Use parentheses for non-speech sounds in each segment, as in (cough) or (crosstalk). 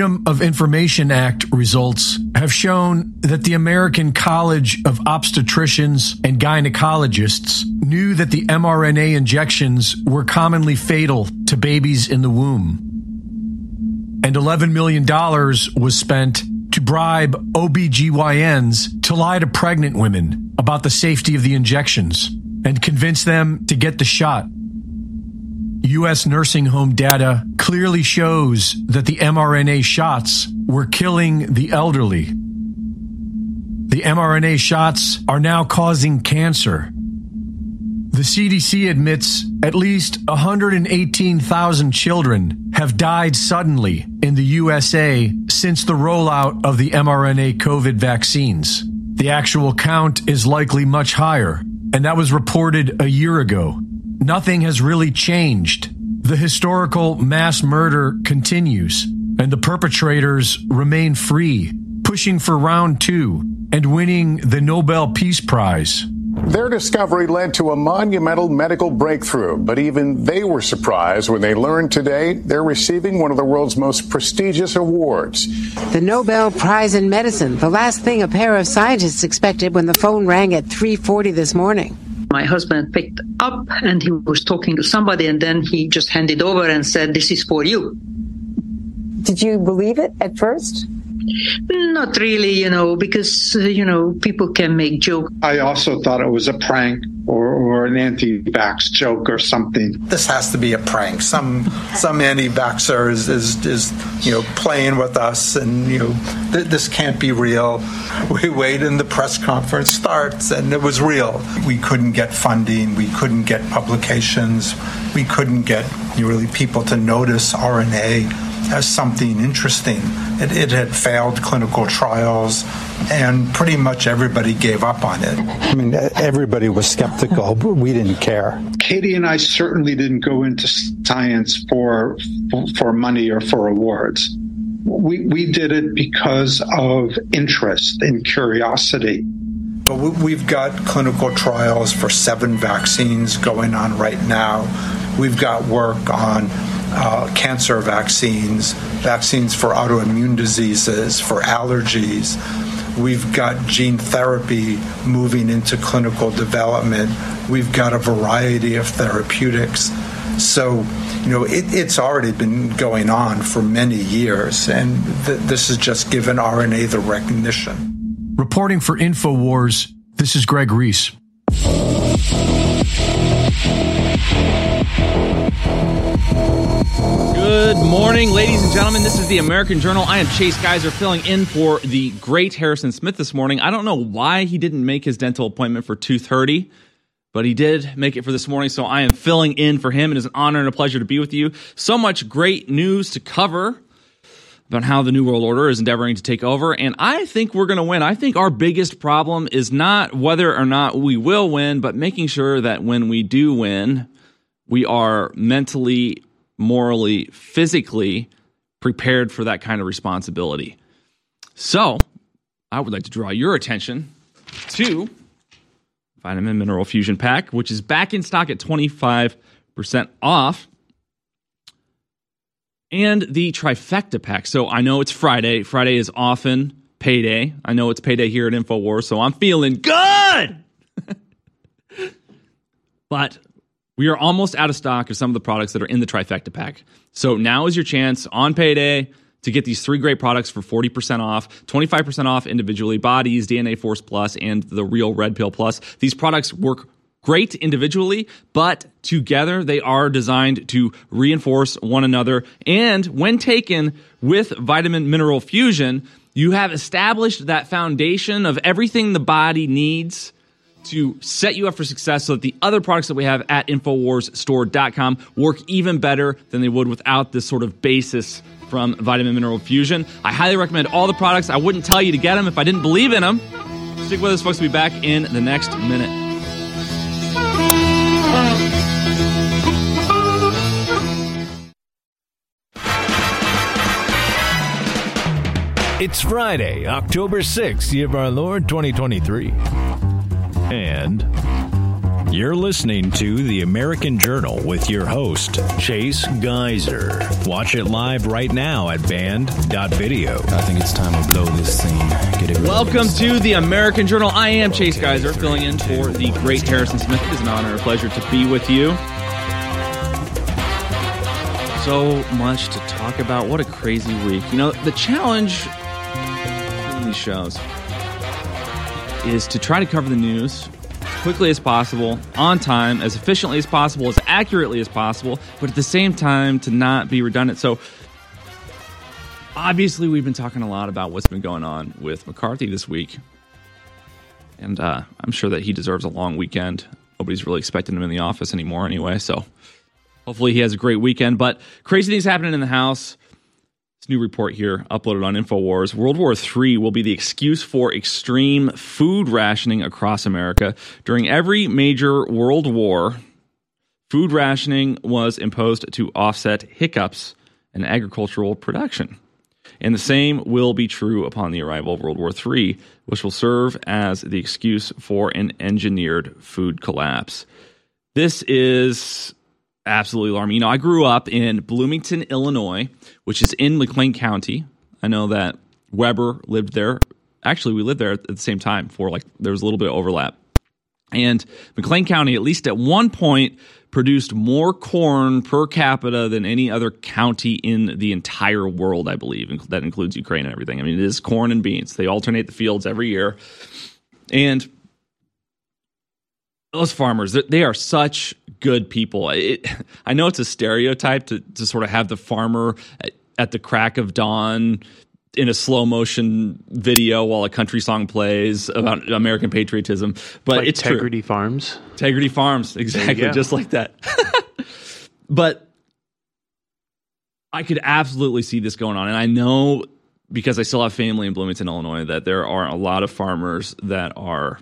Freedom of Information Act results have shown that the American College of Obstetricians and Gynecologists knew that the mRNA injections were commonly fatal to babies in the womb. And $11 million was spent to bribe OBGYNs to lie to pregnant women about the safety of the injections and convince them to get the shot. U.S. nursing home data clearly shows that the mRNA shots were killing the elderly. The mRNA shots are now causing cancer. The CDC admits at least 118,000 children have died suddenly in the USA since the rollout of the mRNA COVID vaccines. The actual count is likely much higher, and that was reported a year ago. Nothing has really changed. The historical mass murder continues, and the perpetrators remain free, pushing for round two and winning the Nobel Peace Prize. Their discovery led to a monumental medical breakthrough, but even they were surprised when they learned today they're receiving one of the world's most prestigious awards. The Nobel Prize in Medicine, the last thing a pair of scientists expected when the phone rang at 3:40 this morning. My husband picked up and he was talking to somebody and then he just handed over and said, This is for you. Did you believe it at first? Not really, you know, because, uh, you know, people can make jokes. I also thought it was a prank or, or an anti-vax joke or something. This has to be a prank. Some some anti-vaxxer is, is, is you know playing with us, and you know th- this can't be real. (laughs) We wait, and the press conference starts, and it was real. We couldn't get funding. We couldn't get publications. We couldn't get really people to notice RNA as something interesting. It, it, had failed clinical trials, and pretty much everybody gave up on it. I mean, everybody was skeptical, but we didn't care. Kati and I certainly didn't go into science for for money or for awards. We we did it because of interest and curiosity. But we've got clinical trials for seven vaccines going on right now. We've got work on uh, cancer vaccines, vaccines for autoimmune diseases, for allergies. We've got gene therapy moving into clinical development. We've got a variety of therapeutics. So, you know, it, it's already been going on for many years, and th- this has just given RNA the recognition. Reporting for InfoWars, this is Greg Reese. Good morning, ladies and gentlemen. This is the American Journal. I am Chase Geiser filling in for the great Harrison Smith this morning. I don't know why he didn't make his dental appointment for 2:30, but he did make it for this morning, so I am filling in for him. It is an honor and a pleasure to be with you. So much great news to cover about how the New World Order is endeavoring to take over, and I think we're going to win. I think our biggest problem is not whether or not we will win, but making sure that when we do win, we are mentally morally, physically prepared for that kind of responsibility. So, I would like to draw your attention to Vitamin Mineral Fusion Pack, which is back in stock at 25% off. And the Trifecta Pack. So I know it's Friday. Friday is often payday. I know it's payday here at InfoWars, so I'm feeling good. (laughs) but we are almost out of stock of some of the products that are in the trifecta pack. So now is your chance on payday to get these three great products for 40% off, 25% off individually Bodease, DNA Force Plus, and the Real Red Pill Plus. These products work great individually, but together they are designed to reinforce one another. And when taken with vitamin mineral fusion, you have established that foundation of everything the body needs to set you up for success so that the other products that we have at InfoWarsStore.com work even better than they would without this sort of basis from Vitamin Mineral Fusion. I highly recommend all the products. I wouldn't tell you to get them if I didn't believe in them. Stick with us, folks. We'll be back in the next minute. It's Friday, October 6th, year of our Lord 2023. And you're listening to the American Journal with your host, Chase Geiser. Watch it live right now at band.video. I think it's time to blow this scene. Get it Welcome to the American Journal. I am Chase Geiser, filling in for the great Harrison Smith. It is an honor and a pleasure to be with you. So much to talk about. What a crazy week. You know, the challenge in these shows is to try to cover the news quickly as possible, on time, as efficiently as possible, as accurately as possible, but at the same time to not be redundant. So, obviously, we've been talking a lot about what's been going on with McCarthy this week. And uh, I'm sure that he deserves a long weekend. Nobody's really expecting him in the office anymore, anyway. So, hopefully, he has a great weekend. But crazy things happening in the House. New report here, uploaded on InfoWars. World War III will be the excuse for extreme food rationing across America. During every major world war, food rationing was imposed to offset hiccups in agricultural production. And the same will be true upon the arrival of World War III, which will serve as the excuse for an engineered food collapse. This is absolutely alarming. You know, I grew up in Bloomington, Illinois, which is in McLean County. I know that Weber lived there. Actually, we lived there at the same time for like there was a little bit of overlap. And McLean County, at least at one point, produced more corn per capita than any other county in the entire world, I believe. And that includes Ukraine and everything. I mean, it is corn and beans. They alternate the fields every year. And those farmers, they are such good people. It, (laughs) I know it's a stereotype to, to sort of have the farmer at, at the crack of dawn in a slow motion video while a country song plays about American patriotism, but like it's Integrity. Farms. Integrity Farms, exactly, just like that. (laughs) but I could absolutely see this going on, and I know because I still have family in Bloomington, Illinois, that there are a lot of farmers that are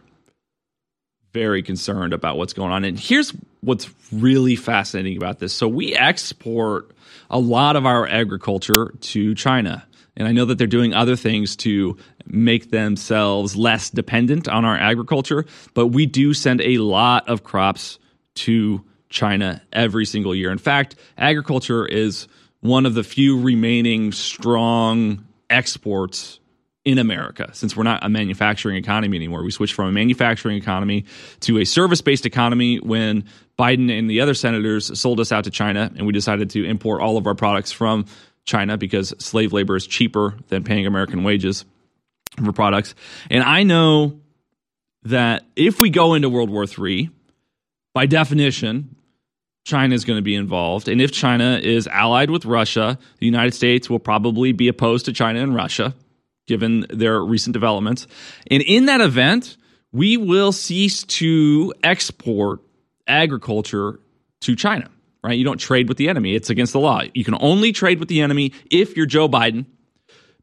very concerned about what's going on. And here's what's really fascinating about this. So we export a lot of our agriculture to China. And I know that they're doing other things to make themselves less dependent on our agriculture, but we do send a lot of crops to China every single year. In fact, agriculture is one of the few remaining strong exports in America since we're not a manufacturing economy anymore. We switched from a manufacturing economy to a service based economy when Biden and the other senators sold us out to China and we decided to import all of our products from China because slave labor is cheaper than paying American wages for products. And I know that if we go into World War III, by definition, China is going to be involved. And if China is allied with Russia, the United States will probably be opposed to China and Russia, given their recent developments. And in that event, we will cease to export agriculture to China right? You don't trade with the enemy. It's against the law. You can only trade with the enemy if you're Joe Biden.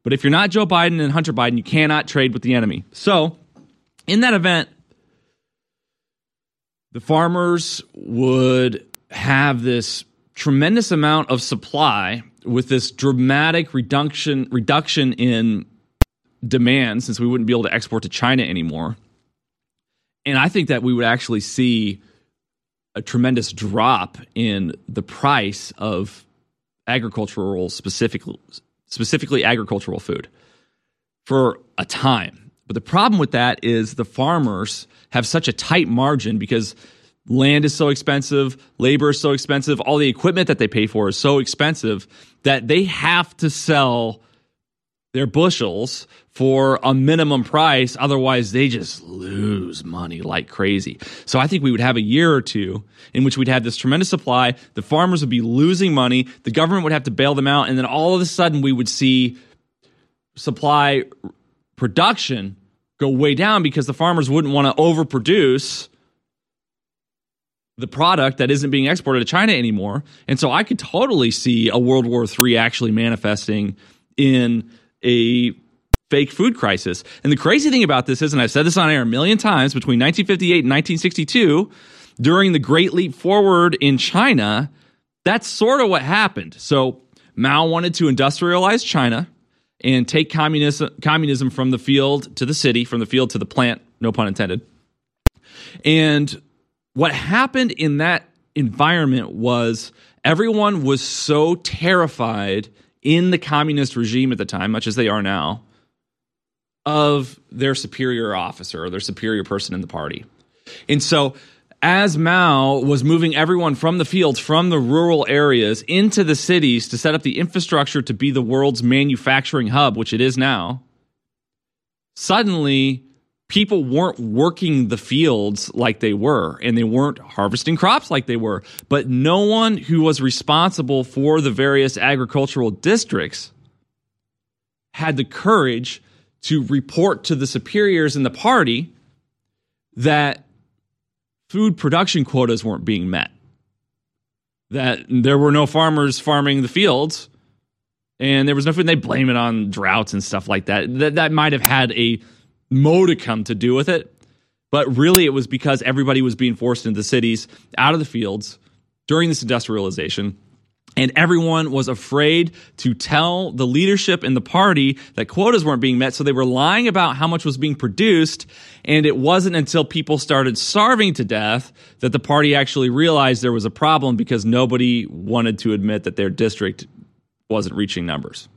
But if you're not Joe Biden and Hunter Biden, you cannot trade with the enemy. So, in that event, the farmers would have this tremendous amount of supply with this dramatic reduction reduction in demand since we wouldn't be able to export to China anymore. And I think that we would actually see a tremendous drop in the price of agricultural specifically specifically agricultural food for a time. But the problem with that is the farmers have such a tight margin because land is so expensive, labor is so expensive, all the equipment that they pay for is so expensive that they have to sell their bushels for a minimum price. Otherwise, they just lose money like crazy. So I think we would have a year or two in which we'd have this tremendous supply. The farmers would be losing money. The government would have to bail them out. And then all of a sudden, we would see supply production go way down because the farmers wouldn't want to overproduce the product that isn't being exported to China anymore. And so I could totally see a World War III actually manifesting in a fake food crisis. And the crazy thing about this is, and I've said this on air a million times, between 1958 and 1962, during the Great Leap Forward in China, that's sort of what happened. So Mao wanted to industrialize China and take communism, communism from the field to the city, from the field to the plant, no pun intended. And what happened in that environment was everyone was so terrified in the communist regime at the time, much as they are now, of their superior officer or their superior person in the party. And so as Mao was moving everyone from the fields, from the rural areas into the cities to set up the infrastructure to be the world's manufacturing hub, which it is now, suddenly people weren't working the fields like they were and they weren't harvesting crops like they were. But no one who was responsible for the various agricultural districts had the courage to report to the superiors in the party that food production quotas weren't being met, that there were no farmers farming the fields, and there was no food. They blame it on droughts and stuff like that. That, that might have had a modicum to do with it, but really it was because everybody was being forced into the cities, out of the fields during this industrialization and everyone was afraid to tell the leadership in the party that quotas weren't being met. So they were lying about how much was being produced. And it wasn't until people started starving to death that the party actually realized there was a problem because nobody wanted to admit that their district wasn't reaching numbers.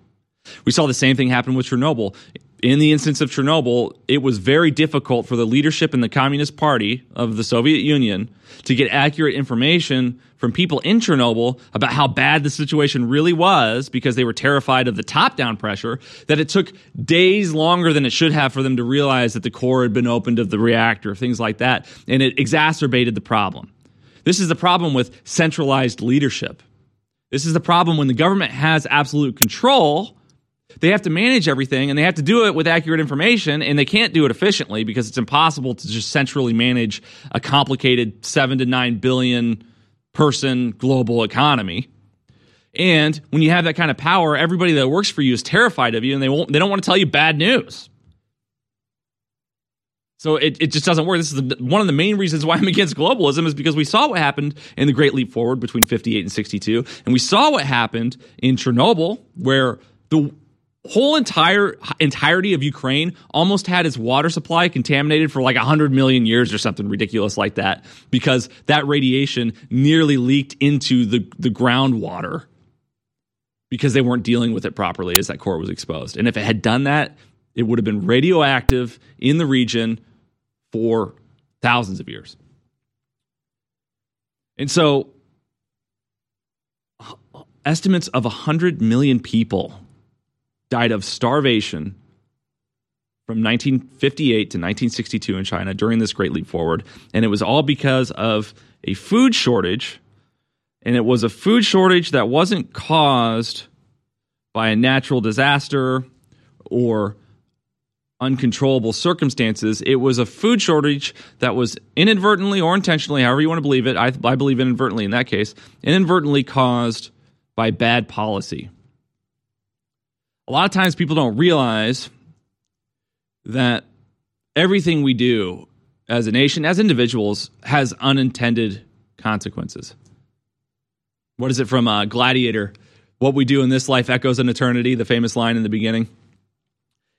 We saw the same thing happen with Chernobyl in the instance of Chernobyl, it was very difficult for the leadership in the Communist Party of the Soviet Union to get accurate information from people in Chernobyl about how bad the situation really was because they were terrified of the top down pressure, that it took days longer than it should have for them to realize that the core had been opened of the reactor, things like that. And it exacerbated the problem. This is the problem with centralized leadership. This is the problem when the government has absolute control they have to manage everything and they have to do it with accurate information and they can't do it efficiently because it's impossible to just centrally manage a complicated 7 to 9 billion person global economy. And when you have that kind of power, everybody that works for you is terrified of you and they won't they don't want to tell you bad news. So it, it just doesn't work. This is the, one of the main reasons why I'm against globalism is because we saw what happened in the Great Leap Forward between 58 and 62. And we saw what happened in Chernobyl, where the whole entire entirety of Ukraine almost had its water supply contaminated for like 100 million years or something ridiculous like that because that radiation nearly leaked into the the groundwater because they weren't dealing with it properly as that core was exposed. And if it had done that, it would have been radioactive in the region for thousands of years. And so uh, estimates of 100 million people died of starvation from 1958 to 1962 in China during this Great Leap Forward. And it was all because of a food shortage. And it was a food shortage that wasn't caused by a natural disaster or uncontrollable circumstances. It was a food shortage that was inadvertently or intentionally, however you want to believe it, I, I believe inadvertently in that case, inadvertently caused by bad policy a lot of times people don't realize that everything we do as a nation, as individuals, has unintended consequences. What is it from uh, Gladiator? What we do in this life echoes in eternity, the famous line in the beginning.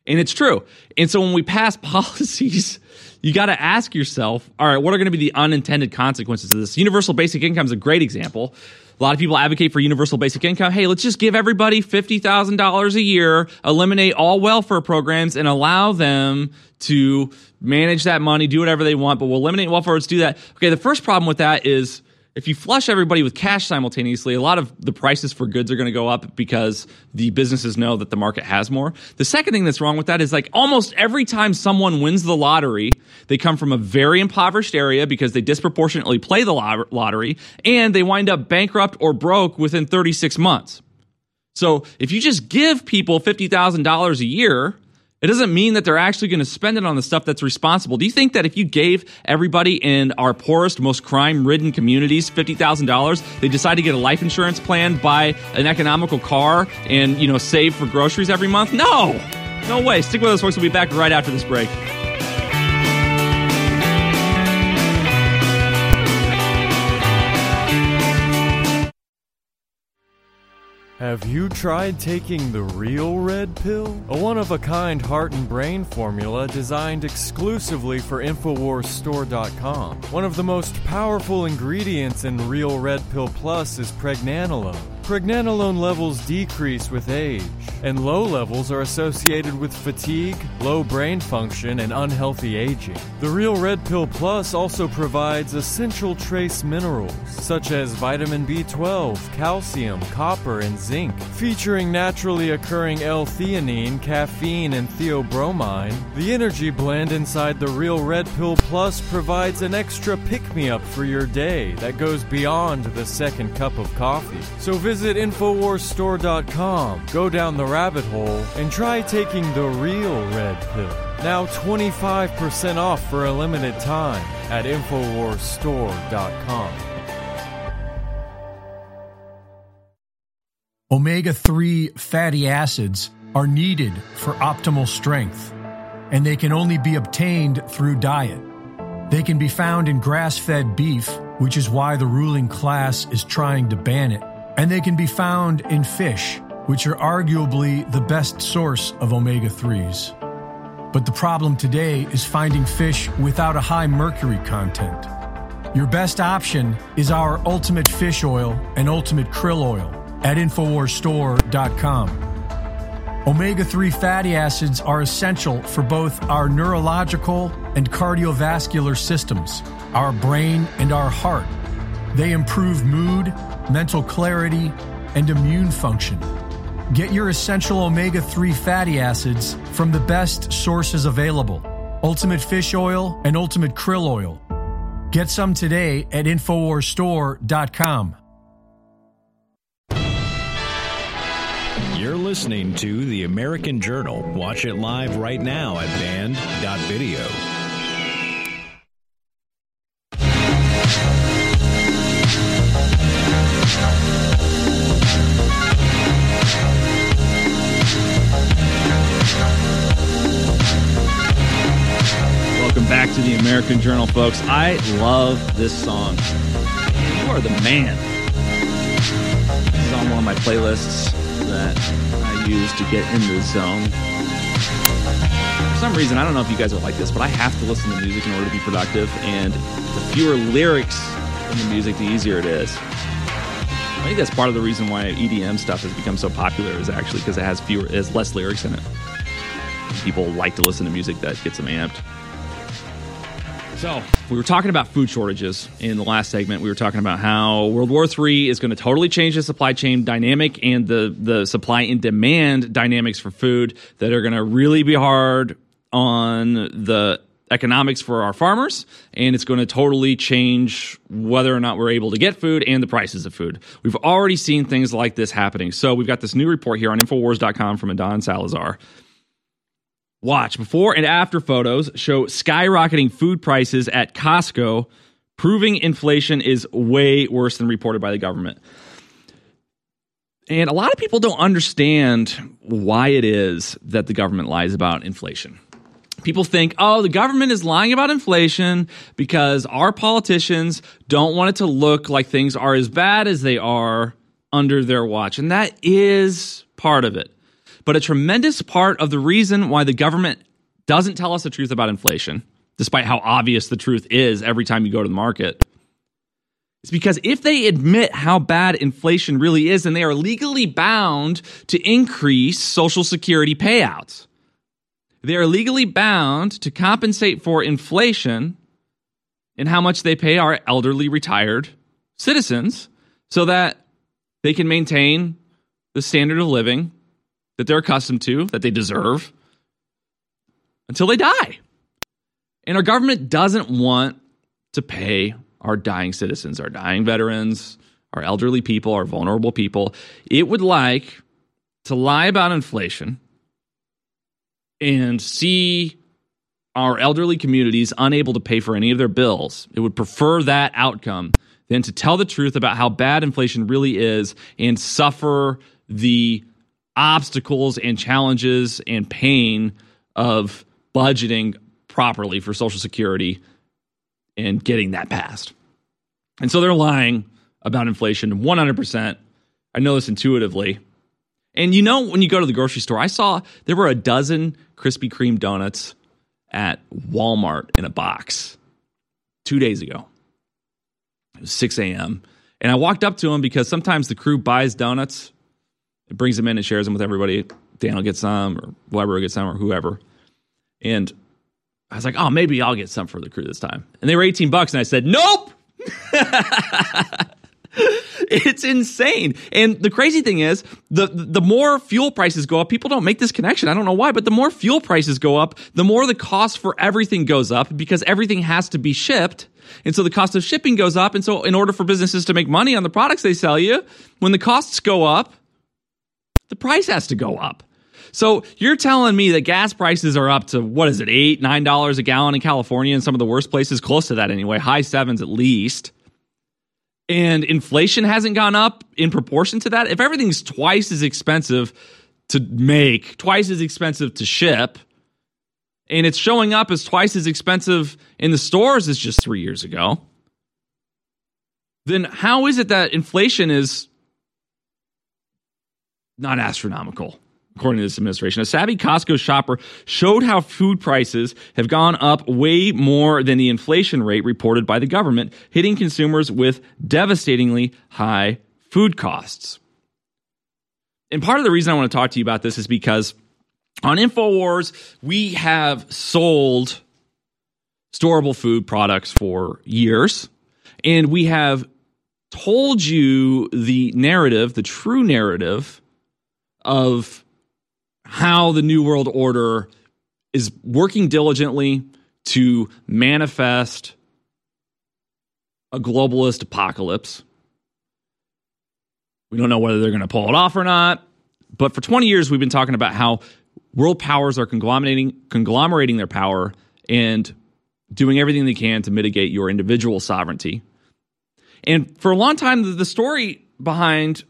And it's true. And so when we pass (laughs) policies, you got to ask yourself, all right, what are going to be the unintended consequences of this? Universal basic income is a great example. A lot of people advocate for universal basic income. Hey, let's just give everybody $50,000 a year, eliminate all welfare programs, and allow them to manage that money, do whatever they want, but we'll eliminate welfare. Let's do that. Okay, the first problem with that is if you flush everybody with cash simultaneously, a lot of the prices for goods are going to go up because the businesses know that the market has more. The second thing that's wrong with that is like almost every time someone wins the lottery, they come from a very impoverished area because they disproportionately play the lottery and they wind up bankrupt or broke within 36 months. So if you just give people $50,000 a year, It doesn't mean that they're actually going to spend it on the stuff that's responsible. Do you think that if you gave everybody in our poorest, most crime ridden communities $50,000, they decide to get a life insurance plan, buy an economical car, and, you know, save for groceries every month? No! No way. Stick with us, folks. We'll be back right after this break. Have you tried taking the real red pill? A one of a kind heart and brain formula designed exclusively for InfoWarsStore.com. One of the most powerful ingredients in Real Red Pill Plus is pregnenolone. Pregnenolone levels decrease with age, and low levels are associated with fatigue, low brain function, and unhealthy aging. The Real Red Pill Plus also provides essential trace minerals such as vitamin B12, calcium, copper, and zinc. Featuring naturally occurring L-theanine, caffeine, and theobromine, the energy blend inside the Real Red Pill Plus provides an extra pick-me-up for your day that goes beyond the second cup of coffee. So visit InfoWarsStore.com, go down the rabbit hole, and try taking the real red pill. Now 25% off for a limited time at InfoWarsStore.com. Omega 3 fatty acids are needed for optimal strength, and they can only be obtained through diet. They can be found in grass fed beef, which is why the ruling class is trying to ban it, and they can be found in fish, which are arguably the best source of omega 3s. But the problem today is finding fish without a high mercury content. Your best option is our Ultimate Fish Oil and Ultimate Krill Oil at InfoWarsStore.com. Omega 3 fatty acids are essential for both our neurological and cardiovascular systems, our brain, and our heart. They improve mood, mental clarity, and immune function. Get your essential omega 3 fatty acids from the best sources available Ultimate Fish Oil and Ultimate Krill Oil. Get some today at InfoWarsStore.com. You're listening to The American Journal. Watch it live right now at band.video. to the American Journal, folks. I love this song. You are the man. This is on one of my playlists that I use to get in the zone. For some reason, I don't know if you guys are like this, but I have to listen to music in order to be productive, and the fewer lyrics in the music, the easier it is. I think that's part of the reason why EDM stuff has become so popular is actually because it has fewer, it has less lyrics in it. People like to listen to music that gets them amped. So, we were talking about food shortages in the last segment. We were talking about how World War III is going to totally change the supply chain dynamic and the, the supply and demand dynamics for food that are going to really be hard on the economics for our farmers. And it's going to totally change whether or not we're able to get food and the prices of food. We've already seen things like this happening. So, we've got this new report here on Infowars.com from Adan Salazar. Watch before and after photos show skyrocketing food prices at Costco, proving inflation is way worse than reported by the government. And a lot of people don't understand why it is that the government lies about inflation. People think, oh, the government is lying about inflation because our politicians don't want it to look like things are as bad as they are under their watch. And that is part of it. But a tremendous part of the reason why the government doesn't tell us the truth about inflation, despite how obvious the truth is every time you go to the market, is because if they admit how bad inflation really is, then they are legally bound to increase Social Security payouts. They are legally bound to compensate for inflation in how much they pay our elderly retired citizens so that they can maintain the standard of living that they're accustomed to, that they deserve, until they die. And our government doesn't want to pay our dying citizens, our dying veterans, our elderly people, our vulnerable people. It would like to lie about inflation and see our elderly communities unable to pay for any of their bills. It would prefer that outcome than to tell the truth about how bad inflation really is and suffer the obstacles and challenges and pain of budgeting properly for Social Security and getting that passed. And so they're lying about inflation 100%. I know this intuitively. And you know, when you go to the grocery store, I saw there were a dozen Krispy Kreme donuts at Walmart in a box two days ago. It was 6 a.m. And I walked up to him because sometimes the crew buys donuts, it brings them in and shares them with everybody. Daniel gets some, or Weber gets some, or whoever. And I was like, oh, maybe I'll get some for the crew this time. And they were 18 bucks. And I said, nope. (laughs) it's insane. And the crazy thing is, the the more fuel prices go up, people don't make this connection. I don't know why, but the more fuel prices go up, the more the cost for everything goes up because everything has to be shipped. And so the cost of shipping goes up. And so in order for businesses to make money on the products they sell you, when the costs go up, the price has to go up. So you're telling me that gas prices are up to what is it, eight, nine dollars a gallon in California and some of the worst places, close to that anyway, high sevens at least. And inflation hasn't gone up in proportion to that, if everything's twice as expensive to make, twice as expensive to ship, and it's showing up as twice as expensive in the stores as just three years ago, then how is it that inflation is not astronomical? according to this administration. A savvy Costco shopper showed how food prices have gone up way more than the inflation rate reported by the government, hitting consumers with devastatingly high food costs. And part of the reason I want to talk to you about this is because on InfoWars, we have sold storable food products for years, and we have told you the narrative, the true narrative of how the New World Order is working diligently to manifest a globalist apocalypse. We don't know whether they're going to pull it off or not. But for 20 years, we've been talking about how world powers are conglomerating, conglomerating their power and doing everything they can to mitigate your individual sovereignty. And for a long time, the story behind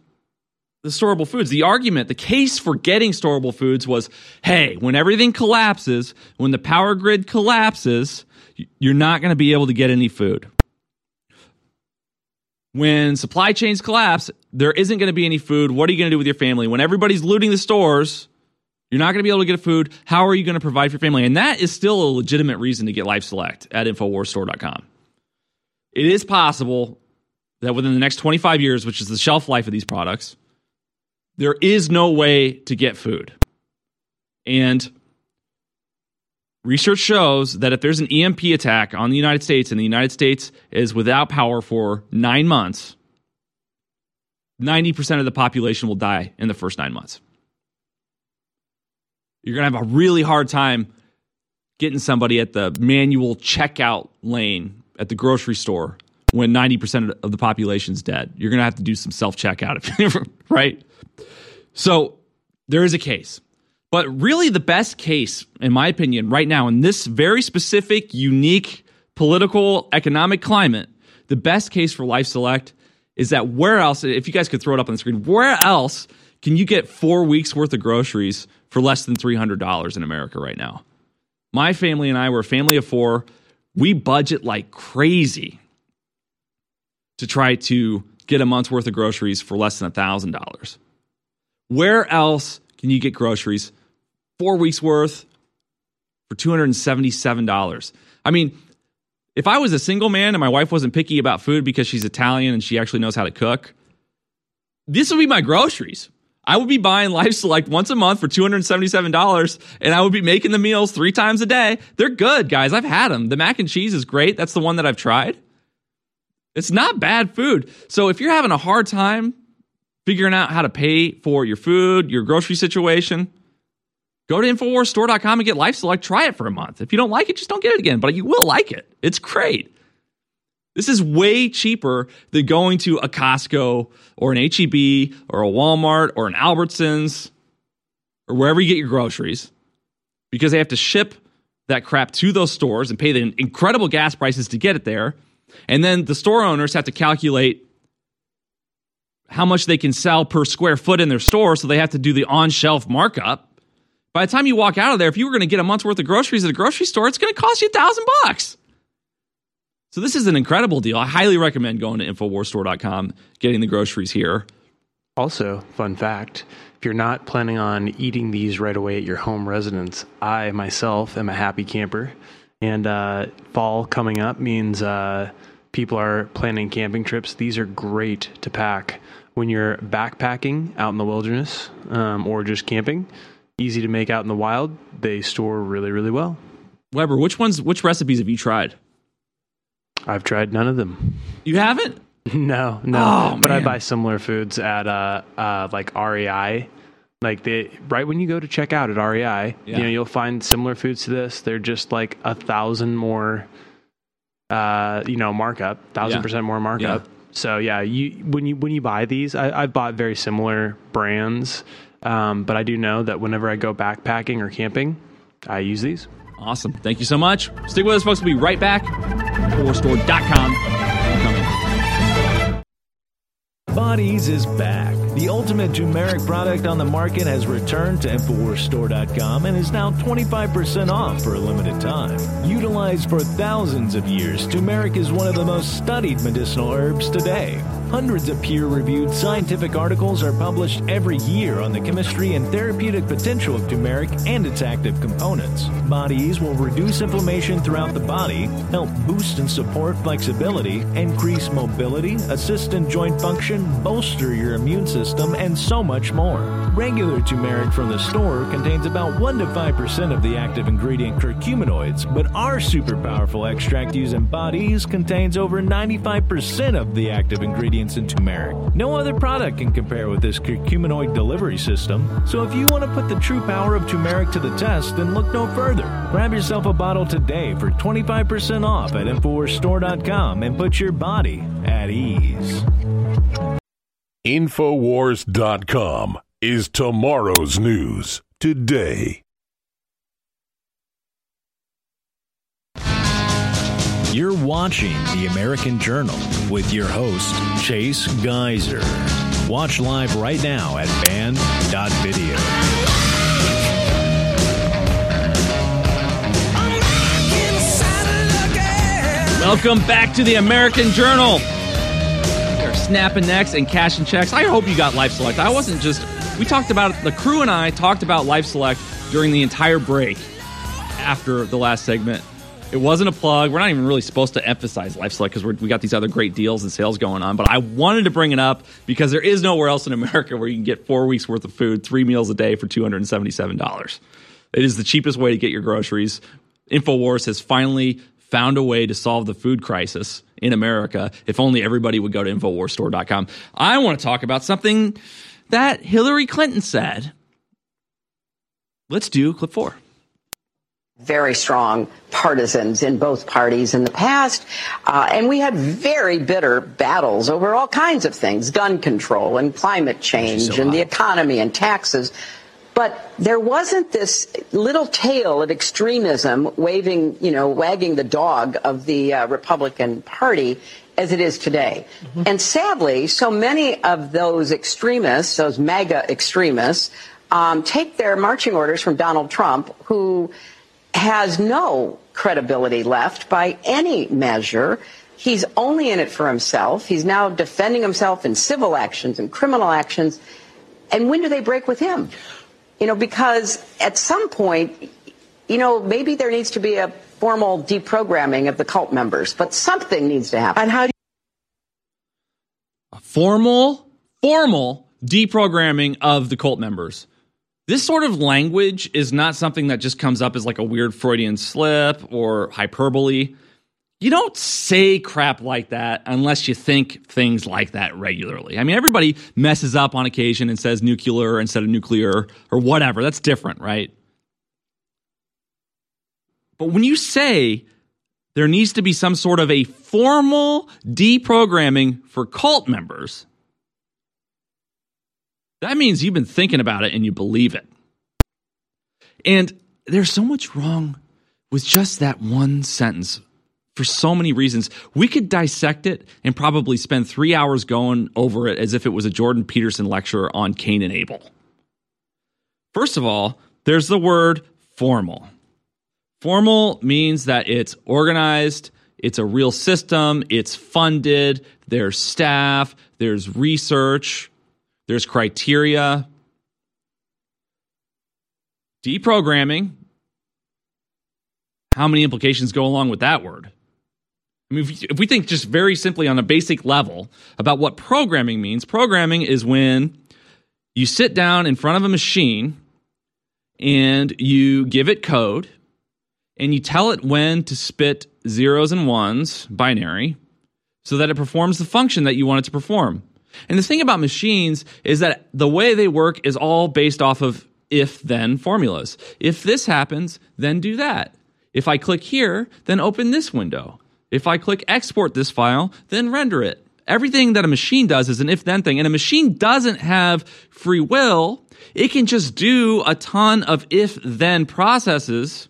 the storable foods. The argument, the case for getting storable foods was hey, when everything collapses, when the power grid collapses, you're not going to be able to get any food. When supply chains collapse, there isn't going to be any food. What are you going to do with your family? When everybody's looting the stores, you're not going to be able to get food. How are you going to provide for your family? And that is still a legitimate reason to get Life Select at InfoWarsStore.com. It is possible that within the next 25 years, which is the shelf life of these products, there is no way to get food. And research shows that if there's an EMP attack on the United States and the United States is without power for nine months, 90% of the population will die in the first nine months. You're going to have a really hard time getting somebody at the manual checkout lane at the grocery store when 90% of the population's dead. You're going to have to do some self checkout, (laughs) right? So there is a case. But really, the best case, in my opinion, right now, in this very specific, unique political, economic climate, the best case for Life Select is that where else, if you guys could throw it up on the screen, where else can you get four weeks worth of groceries for less than $300 in America right now? My family and I were a family of four. We budget like crazy to try to get a month's worth of groceries for less than $1,000. Where else can you get groceries? Four weeks worth for $277. I mean, if I was a single man and my wife wasn't picky about food because she's Italian and she actually knows how to cook, this would be my groceries. I would be buying Life Select once a month for $277 and I would be making the meals three times a day. They're good, guys. I've had them. The mac and cheese is great. That's the one that I've tried. It's not bad food. So if you're having a hard time figuring out how to pay for your food, your grocery situation, go to InfoWarsStore.com and get Life Select. Try it for a month. If you don't like it, just don't get it again, but you will like it. It's great. This is way cheaper than going to a Costco or an HEB or a Walmart or an Albertsons or wherever you get your groceries because they have to ship that crap to those stores and pay the incredible gas prices to get it there. And then the store owners have to calculate how much they can sell per square foot in their store. So they have to do the on shelf markup. By the time you walk out of there, if you were going to get a month's worth of groceries at a grocery store, it's going to cost you a thousand bucks. So this is an incredible deal. I highly recommend going to InfoWarsStore.com, getting the groceries here. Also, fun fact if you're not planning on eating these right away at your home residence, I myself am a happy camper. And uh, fall coming up means uh, people are planning camping trips. These are great to pack when you're backpacking out in the wilderness um, or just camping. Easy to make out in the wild. They store really, really well. Weber, which ones, which recipes have you tried? I've tried none of them. You haven't? (laughs) No, no. Oh, but I buy similar foods at uh, uh, like REI. Like they right when you go to check out at REI, Yeah. you know you'll find similar foods to this. They're just like a thousand more, uh, you know, markup, thousand Yeah. percent more markup. So yeah, you when you when you buy these, I, I've bought very similar brands, um, but I do know that whenever I go backpacking or camping, I use these. Awesome. Thank you so much. Stick with us, folks. We'll be right back. InfoWarsStore.com. Bodease is back. The ultimate turmeric product on the market has returned to InfoWarsStore.com and is now 25% off for a limited time. Utilized for thousands of years, turmeric is one of the most studied medicinal herbs today. Hundreds of peer reviewed scientific articles are published every year on the chemistry and therapeutic potential of turmeric and its active components. Bodease will reduce inflammation throughout the body, help boost and support flexibility, increase mobility, assist in joint function, bolster your immune system, and so much more. Regular turmeric from the store contains about 1 to 5% of the active ingredient curcuminoids, but our super powerful extract used in Bodease contains over 95% of the active ingredients in turmeric. No other product can compare with this curcuminoid delivery system, so if you want to put the true power of turmeric to the test, then look no further. Grab yourself a bottle today for 25% off at InfoWarsStore.com and put your body at ease. Infowars.com is tomorrow's news today. You're watching The American Journal with your host, Chase Geiser. Watch live right now at band.video. Welcome back to the American Journal. They're snapping necks and cashing checks. I hope you got Life Select. I wasn't just. We talked about it. the crew and I talked about Life Select during the entire break after the last segment. It wasn't a plug. We're not even really supposed to emphasize Life Select because we got these other great deals and sales going on. But I wanted to bring it up because there is nowhere else in America where you can get four weeks worth of food, three meals a day for $277. It is the cheapest way to get your groceries. InfoWars has finally found a way to solve the food crisis in America. If only everybody would go to InfoWarsStore.com. I want to talk about something that Hillary Clinton said. Let's do clip four. Very strong partisans in both parties in the past. Uh, and we had very bitter battles over all kinds of things gun control and climate change and the economy and taxes. But there wasn't this little tail of extremism waving, you know, wagging the dog of the uh, Republican Party as it is today. And sadly, so many of those extremists, those MAGA extremists, um, take their marching orders from Donald Trump, who has no credibility left by any measure. He's only in it for himself. He's now defending himself in civil actions and criminal actions. And when do they break with him? You know, because at some point, you know, maybe there needs to be a formal deprogramming of the cult members, but something needs to happen. And how do you- a formal formal deprogramming of the cult members this sort of language is not something that just comes up as like a weird freudian slip or hyperbole. You don't say crap like that unless you think things like that regularly. I mean everybody messes up on occasion and says nuclear instead of nuclear or whatever. That's different right? But when you say there needs to be some sort of a formal deprogramming for cult members, that means you've been thinking about it and you believe it. And there's so much wrong with just that one sentence for so many reasons. We could dissect it and probably spend three hours going over it as if it was a Jordan Peterson lecture on Cain and Abel. First of all, there's the word formal. Formal means that it's organized, it's a real system, it's funded, there's staff, there's research, there's criteria. Deprogramming, how many implications go along with that word? I mean, if we think just very simply on a basic level about what programming means, programming is when you sit down in front of a machine and you give it code and you tell it when to spit zeros and ones, binary, so that it performs the function that you want it to perform. And the thing about machines is that the way they work is all based off of if then formulas. If this happens, then do that. If I click here, then open this window. If I click export this file, then render it. Everything that a machine does is an if then thing. And a machine doesn't have free will. It can just do a ton of if then processes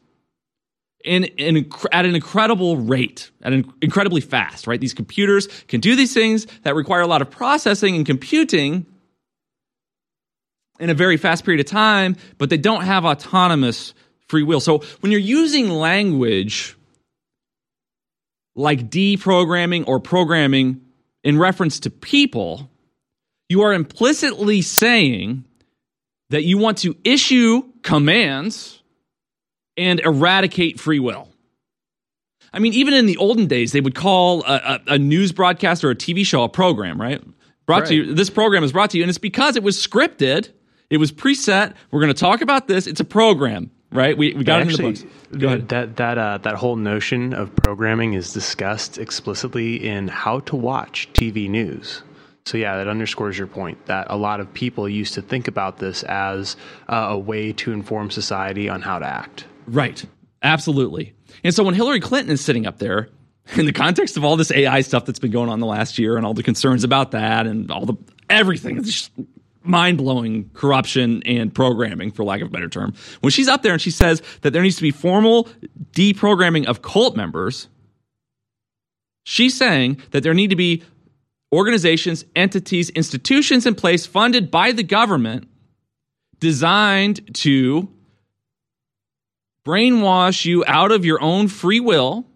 in, in, at an incredible rate, at an incredibly fast, right? These computers can do these things that require a lot of processing and computing in a very fast period of time, but they don't have autonomous free will. So when you're using language like deprogramming or programming in reference to people, you are implicitly saying that you want to issue commands and eradicate free will. I mean, even in the olden days, they would call a, a, a news broadcast or a TV show a program, right? Brought right. to you. This program is brought to you, and it's because it was scripted. It was preset. We're going to talk about this. It's a program, right? We, we got Actually, it in the books. Go ahead. That that uh, that whole notion of programming is discussed explicitly in How to Watch TV News. So yeah, that underscores your point that a lot of people used to think about this as uh, a way to inform society on how to act. Right. Absolutely. And so when Hillary Clinton is sitting up there, (laughs) in the context of all this AI stuff that's been going on the last year and all the concerns about that and all the everything, it's just mind blowing corruption and programming, for lack of a better term. When she's up there and she says that there needs to be formal deprogramming of cult members, she's saying that there need to be organizations, entities, institutions in place funded by the government designed to brainwash you out of your own free will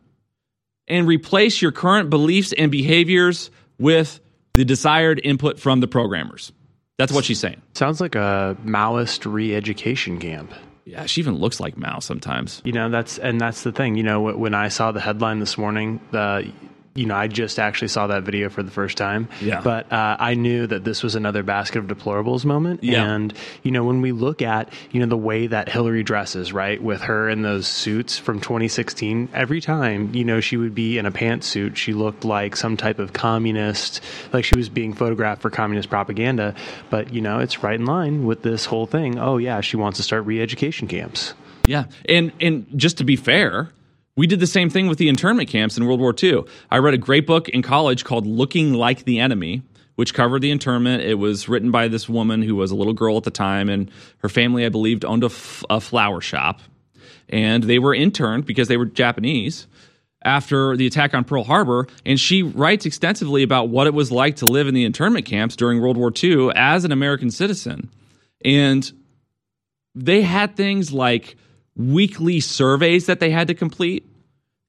and replace your current beliefs and behaviors with the desired input from the programmers. That's what she's saying. Sounds like a Maoist re-education camp. Yeah, she even looks like Mao sometimes. You know, that's and that's the thing. You know, when I saw the headline this morning, the you know, I just actually saw that video for the first time. Yeah. But uh, I knew that this was another basket of deplorables moment. Yeah. And, you know, when we look at, you know, the way that Hillary dresses, right, with her in those suits from 2016, every time, you know, she would be in a pantsuit, she looked like some type of communist, like she was being photographed for communist propaganda. But, you know, it's right in line with this whole thing. Oh, yeah, she wants to start re education camps. Yeah. And, and just to be fair, we did the same thing with the internment camps in World War II. I read a great book in college called Looking Like the Enemy, which covered the internment. It was written by this woman who was a little girl at the time, and her family, I believed, owned a, f- a flower shop. And they were interned because they were Japanese after the attack on Pearl Harbor. And she writes extensively about what it was like to live in the internment camps during World War II as an American citizen. And they had things like weekly surveys that they had to complete.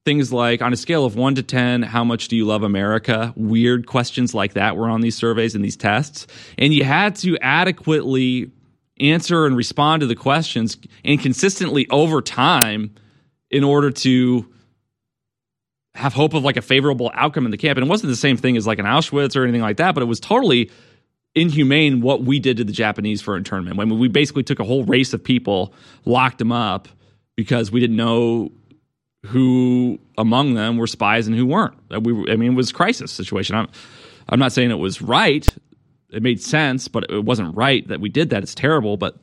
Things like on a scale of one to 10, how much do you love America? Weird questions like that were on these surveys and these tests. And you had to adequately answer and respond to the questions and consistently over time in order to have hope of like a favorable outcome in the camp. And it wasn't the same thing as like an Auschwitz or anything like that, but it was totally inhumane what we did to the Japanese for internment. When we basically took a whole race of people, locked them up because we didn't know who among them were spies and who weren't. We, I mean, it was a crisis situation. I'm, I'm not saying it was right. It made sense, but it wasn't right that we did that. It's terrible. But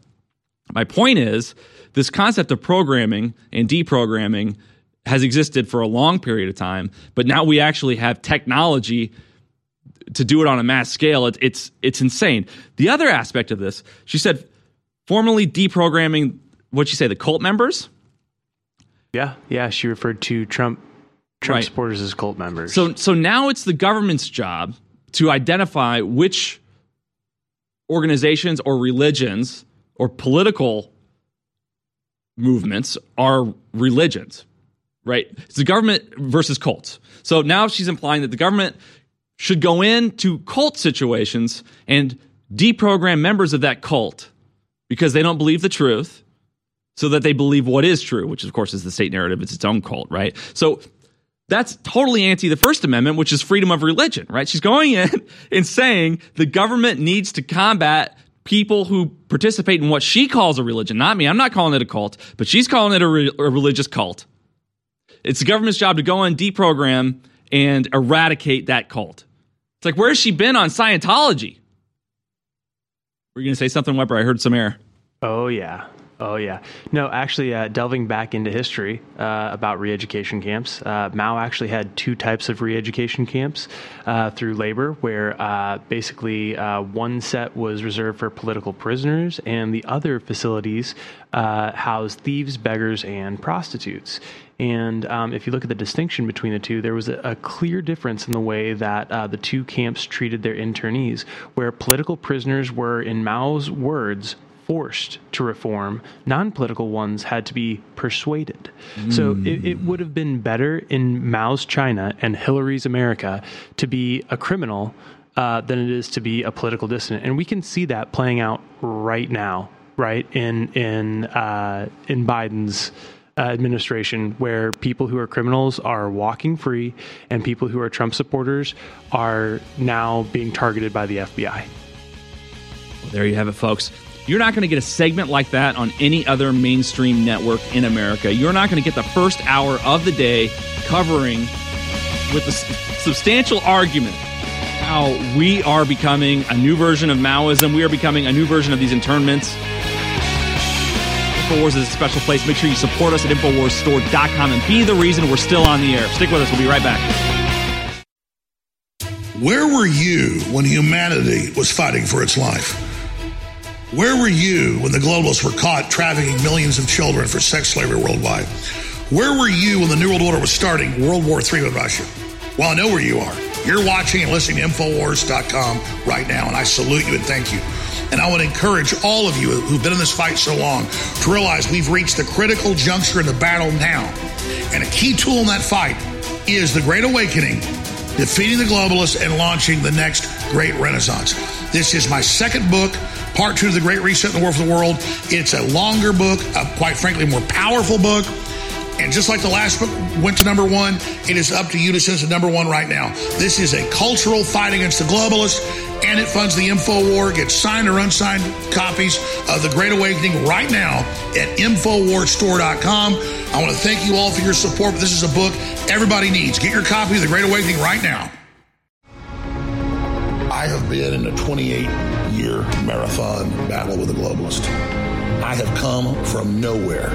my point is, this concept of programming and deprogramming has existed for a long period of time, but now we actually have technology to do it on a mass scale, it, it's it's insane. The other aspect of this, she said, formally deprogramming what she say the cult members. Yeah, yeah. She referred to Trump Trump Right. supporters as cult members. So so now it's the government's job to identify which organizations or religions or political movements are religions. Right? It's the government versus cults. So now she's implying that the government should go into cult situations and deprogram members of that cult because they don't believe the truth so that they believe what is true, which of course is the state narrative. It's its own cult, right? So that's totally anti the First Amendment, which is freedom of religion, right? She's going in (laughs) and saying the government needs to combat people who participate in what she calls a religion, not me. I'm not calling it a cult, but she's calling it a, re- a religious cult. It's the government's job to go and deprogram, and eradicate that cult. It's like, where's she been on Scientology? Were you going to say something, Weber? I heard some air. Oh yeah. Oh yeah. No, actually, uh, delving back into history uh, about re-education camps, uh, Mao actually had two types of re-education camps uh, through labor, where uh, basically uh, one set was reserved for political prisoners, and the other facilities housed thieves, beggars, and prostitutes. And um, if you look at the distinction between the two, there was a, a clear difference in the way that uh, the two camps treated their internees, where political prisoners were, in Mao's words, forced to reform, non political ones had to be persuaded. So it, it would have been better in Mao's China and Hillary's America to be a criminal uh, than it is to be a political dissident. And we can see that playing out right now, right? In, in, uh, in Biden's. Uh, administration where people who are criminals are walking free and people who are Trump supporters are now being targeted by the FBI. Well, there you have it, folks. You're not going to get a segment like that on any other mainstream network in America. You're not going to get the first hour of the day covering with a substantial argument how we are becoming a new version of Maoism. We are becoming a new version of these internments. InfoWars is a special place. Make sure you support us at InfoWarsStore.com and be the reason we're still on the air. Stick with us. We'll be right back. Where were you when humanity was fighting for its life? Where were you when the globalists were caught trafficking millions of children for sex slavery worldwide? Where were you when the New World Order was starting World War III with Russia? Well, I know where you are. You're watching and listening to Infowars.com right now, and I salute you and thank you. And I want to encourage all of you who've been in this fight so long to realize we've reached the critical juncture in the battle now. And a key tool in that fight is the Great Awakening, defeating the globalists and launching the next great renaissance. This is my second book, part two of the Great Reset in the War for the World. It's a longer book, a quite frankly more powerful book. And just like the last book went to number one, it is up to you to send to number one right now. This is a cultural fight against the globalists, and it funds the info war. Get signed or unsigned copies of The Great Awakening right now at InfoWarsStore.com. I want to thank you all for your support. This is a book everybody needs. Get your copy of The Great Awakening right now. I have been in a 28 year marathon battle with the globalist. I have come from nowhere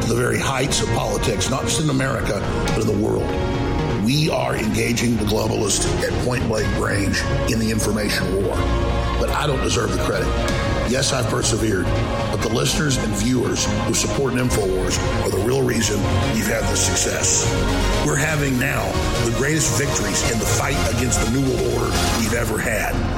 to the very heights of politics, not just in America, but in the world. We are engaging the globalist at point blank range in the information war. But I don't deserve the credit. Yes, I've persevered, but the listeners and viewers who support InfoWars are the real reason we've had this success. We're having now the greatest victories in the fight against the New World Order we've ever had.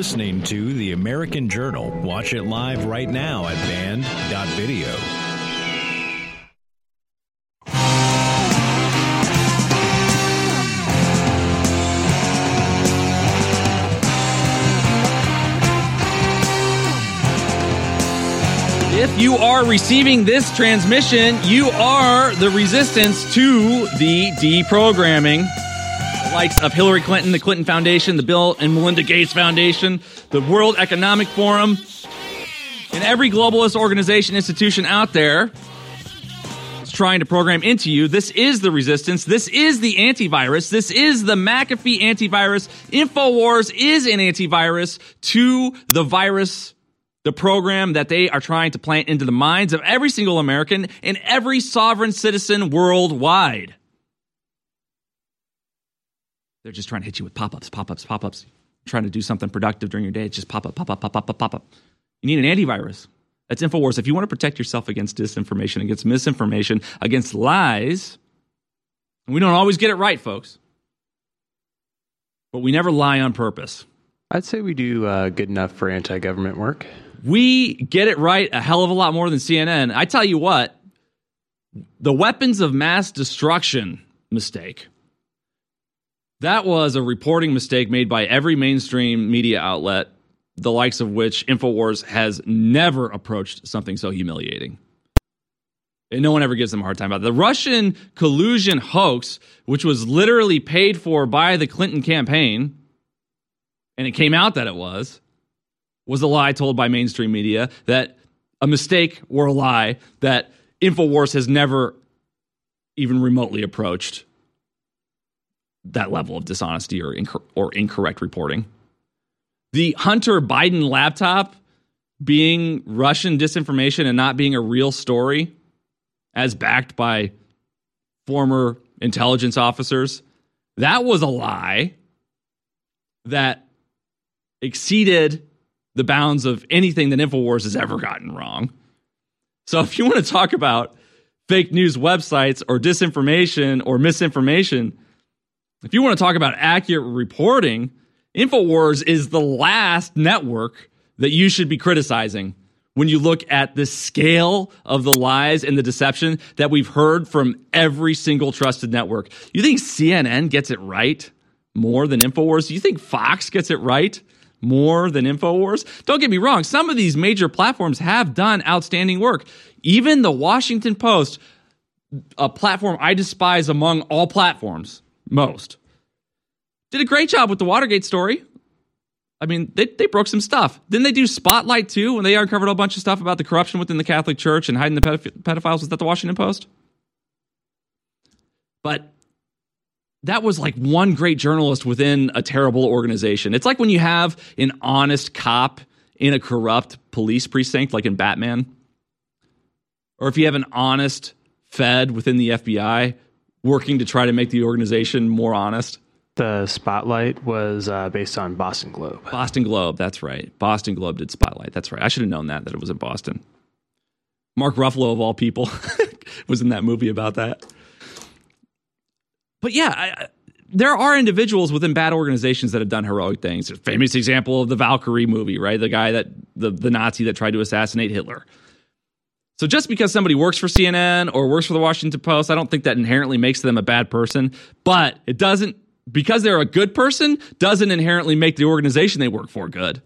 Listening to The American Journal. Watch it live right now at band.video. If you are receiving this transmission, you are the resistance to the deprogramming. Likes of Hillary Clinton, the Clinton Foundation, the Bill and Melinda Gates Foundation, the World Economic Forum, and every globalist organization institution out there is trying to program into you. This is the resistance. This is the antivirus. This is the McAfee antivirus. InfoWars is an antivirus to the virus, the program that they are trying to plant into the minds of every single American and every sovereign citizen worldwide. They're just trying to hit you with pop ups, pop ups, pop ups. Trying to do something productive during your day. It's just pop up, pop up, pop up, pop up. You need an antivirus. That's InfoWars. If you want to protect yourself against disinformation, against misinformation, against lies, we don't always get it right, folks, but we never lie on purpose. I'd say we do uh, good enough for anti government work. We get it right a hell of a lot more than CNN. I tell you what, the weapons of mass destruction mistake. That was a reporting mistake made by every mainstream media outlet, the likes of which InfoWars has never approached something so humiliating. And no one ever gives them a hard time about it. The Russian collusion hoax, which was literally paid for by the Clinton campaign, and it came out that it was, was a lie told by mainstream media that a mistake or a lie that InfoWars has never even remotely approached that level of dishonesty or, inc- or incorrect reporting. The Hunter Biden laptop being Russian disinformation and not being a real story, as backed by former intelligence officers, that was a lie that exceeded the bounds of anything that InfoWars has ever gotten wrong. So if you want to talk about fake news websites or disinformation or misinformation, if you want to talk about accurate reporting, InfoWars is the last network that you should be criticizing when you look at the scale of the lies and the deception that we've heard from every single trusted network. You think CNN gets it right more than InfoWars? You think Fox gets it right more than InfoWars? Don't get me wrong, some of these major platforms have done outstanding work. Even the Washington Post, a platform I despise among all platforms, most. Did a great job with the Watergate story. I mean, they, they broke some stuff. Didn't they do Spotlight too when they uncovered a bunch of stuff about the corruption within the Catholic Church and hiding the pedoph- pedophiles? Was that the Washington Post? But that was like one great journalist within a terrible organization. It's like when you have an honest cop in a corrupt police precinct, like in Batman, or if you have an honest Fed within the FBI working to try to make the organization more honest. The Spotlight was uh, based on Boston Globe. Boston Globe, that's right. Boston Globe did Spotlight. That's right. I should have known that that it was in Boston. Mark Ruffalo of all people (laughs) was in that movie about that. But yeah, I, there are individuals within bad organizations that have done heroic things. A famous example of the Valkyrie movie, right? The guy that the the Nazi that tried to assassinate Hitler. So just because somebody works for CNN or works for the Washington Post, I don't think that inherently makes them a bad person, but it doesn't because they're a good person doesn't inherently make the organization they work for good.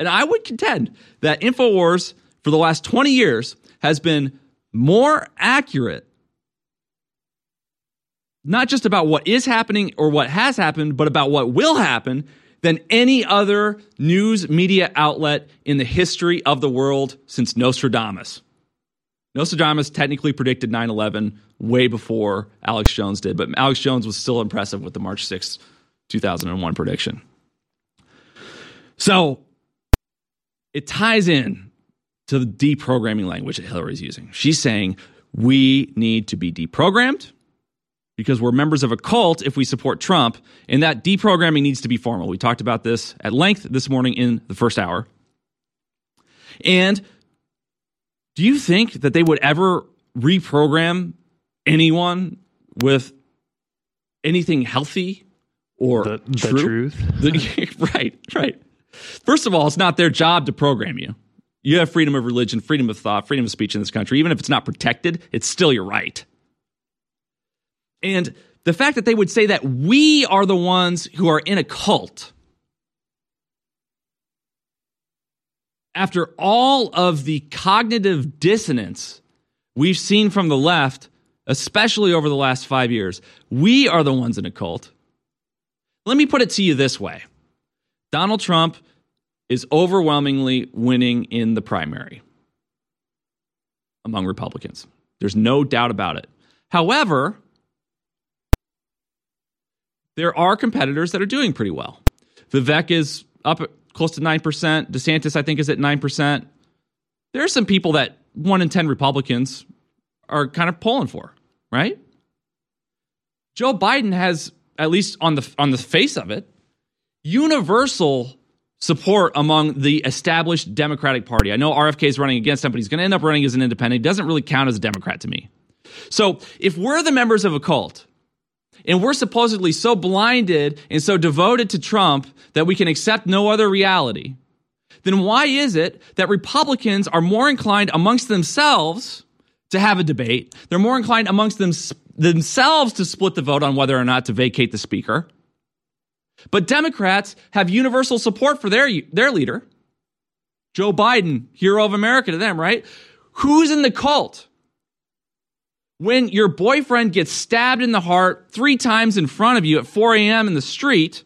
And I would contend that InfoWars for the last 20 years has been more accurate not just about what is happening or what has happened, but about what will happen than any other news media outlet in the history of the world since Nostradamus. Nostradamus technically predicted 9 11 way before Alex Jones did, but Alex Jones was still impressive with the March 6, 2001 prediction. So it ties in to the deprogramming language that Hillary's using. She's saying we need to be deprogrammed because we're members of a cult if we support Trump, and that deprogramming needs to be formal. We talked about this at length this morning in the first hour. And do you think that they would ever reprogram anyone with anything healthy or The, the true? truth. (laughs) The- right, right. First of all, it's not their job to program you. You have freedom of religion, freedom of thought, freedom of speech in this country. Even if it's not protected, it's still your right. And the fact that they would say that we are the ones who are in a cult after all of the cognitive dissonance we've seen from the left, especially over the last five years, we are the ones in a cult. Let me put it to you this way Donald Trump is overwhelmingly winning in the primary among Republicans. There's no doubt about it. However, there are competitors that are doing pretty well. Vivek is up close to 9%. DeSantis, I think, is at 9%. There are some people that one in 10 Republicans are kind of pulling for, right? Joe Biden has, at least on the on the face of it, universal support among the established Democratic Party. I know RFK is running against him, but he's going to end up running as an independent. He doesn't really count as a Democrat to me. So if we're the members of a cult and we're supposedly so blinded and so devoted to Trump that we can accept no other reality, then why is it that Republicans are more inclined amongst themselves to have a debate? They're more inclined amongst them, themselves to split the vote on whether or not to vacate the speaker. But Democrats have universal support for their, their leader, Joe Biden, hero of America to them, right? Who's in the cult? When your boyfriend gets stabbed in the heart three times in front of you at 4 a.m. in the street,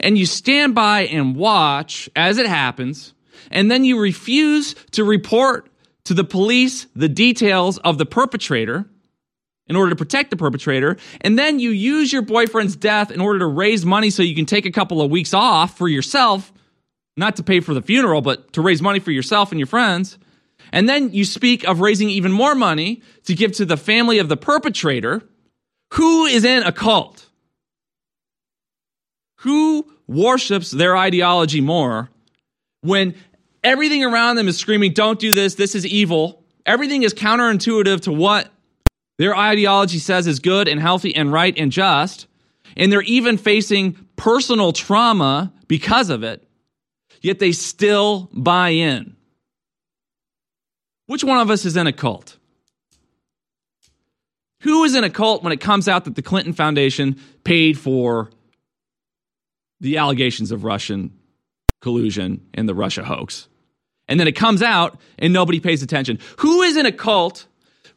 and you stand by and watch as it happens, and then you refuse to report to the police the details of the perpetrator in order to protect the perpetrator, and then you use your boyfriend's death in order to raise money so you can take a couple of weeks off for yourself, not to pay for the funeral, but to raise money for yourself and your friends. And then you speak of raising even more money to give to the family of the perpetrator. Who is in a cult? Who worships their ideology more when everything around them is screaming, don't do this, this is evil? Everything is counterintuitive to what their ideology says is good and healthy and right and just. And they're even facing personal trauma because of it, yet they still buy in. Which one of us is in a cult? Who is in a cult when it comes out that the Clinton Foundation paid for the allegations of Russian collusion and the Russia hoax? And then it comes out and nobody pays attention. Who is in a cult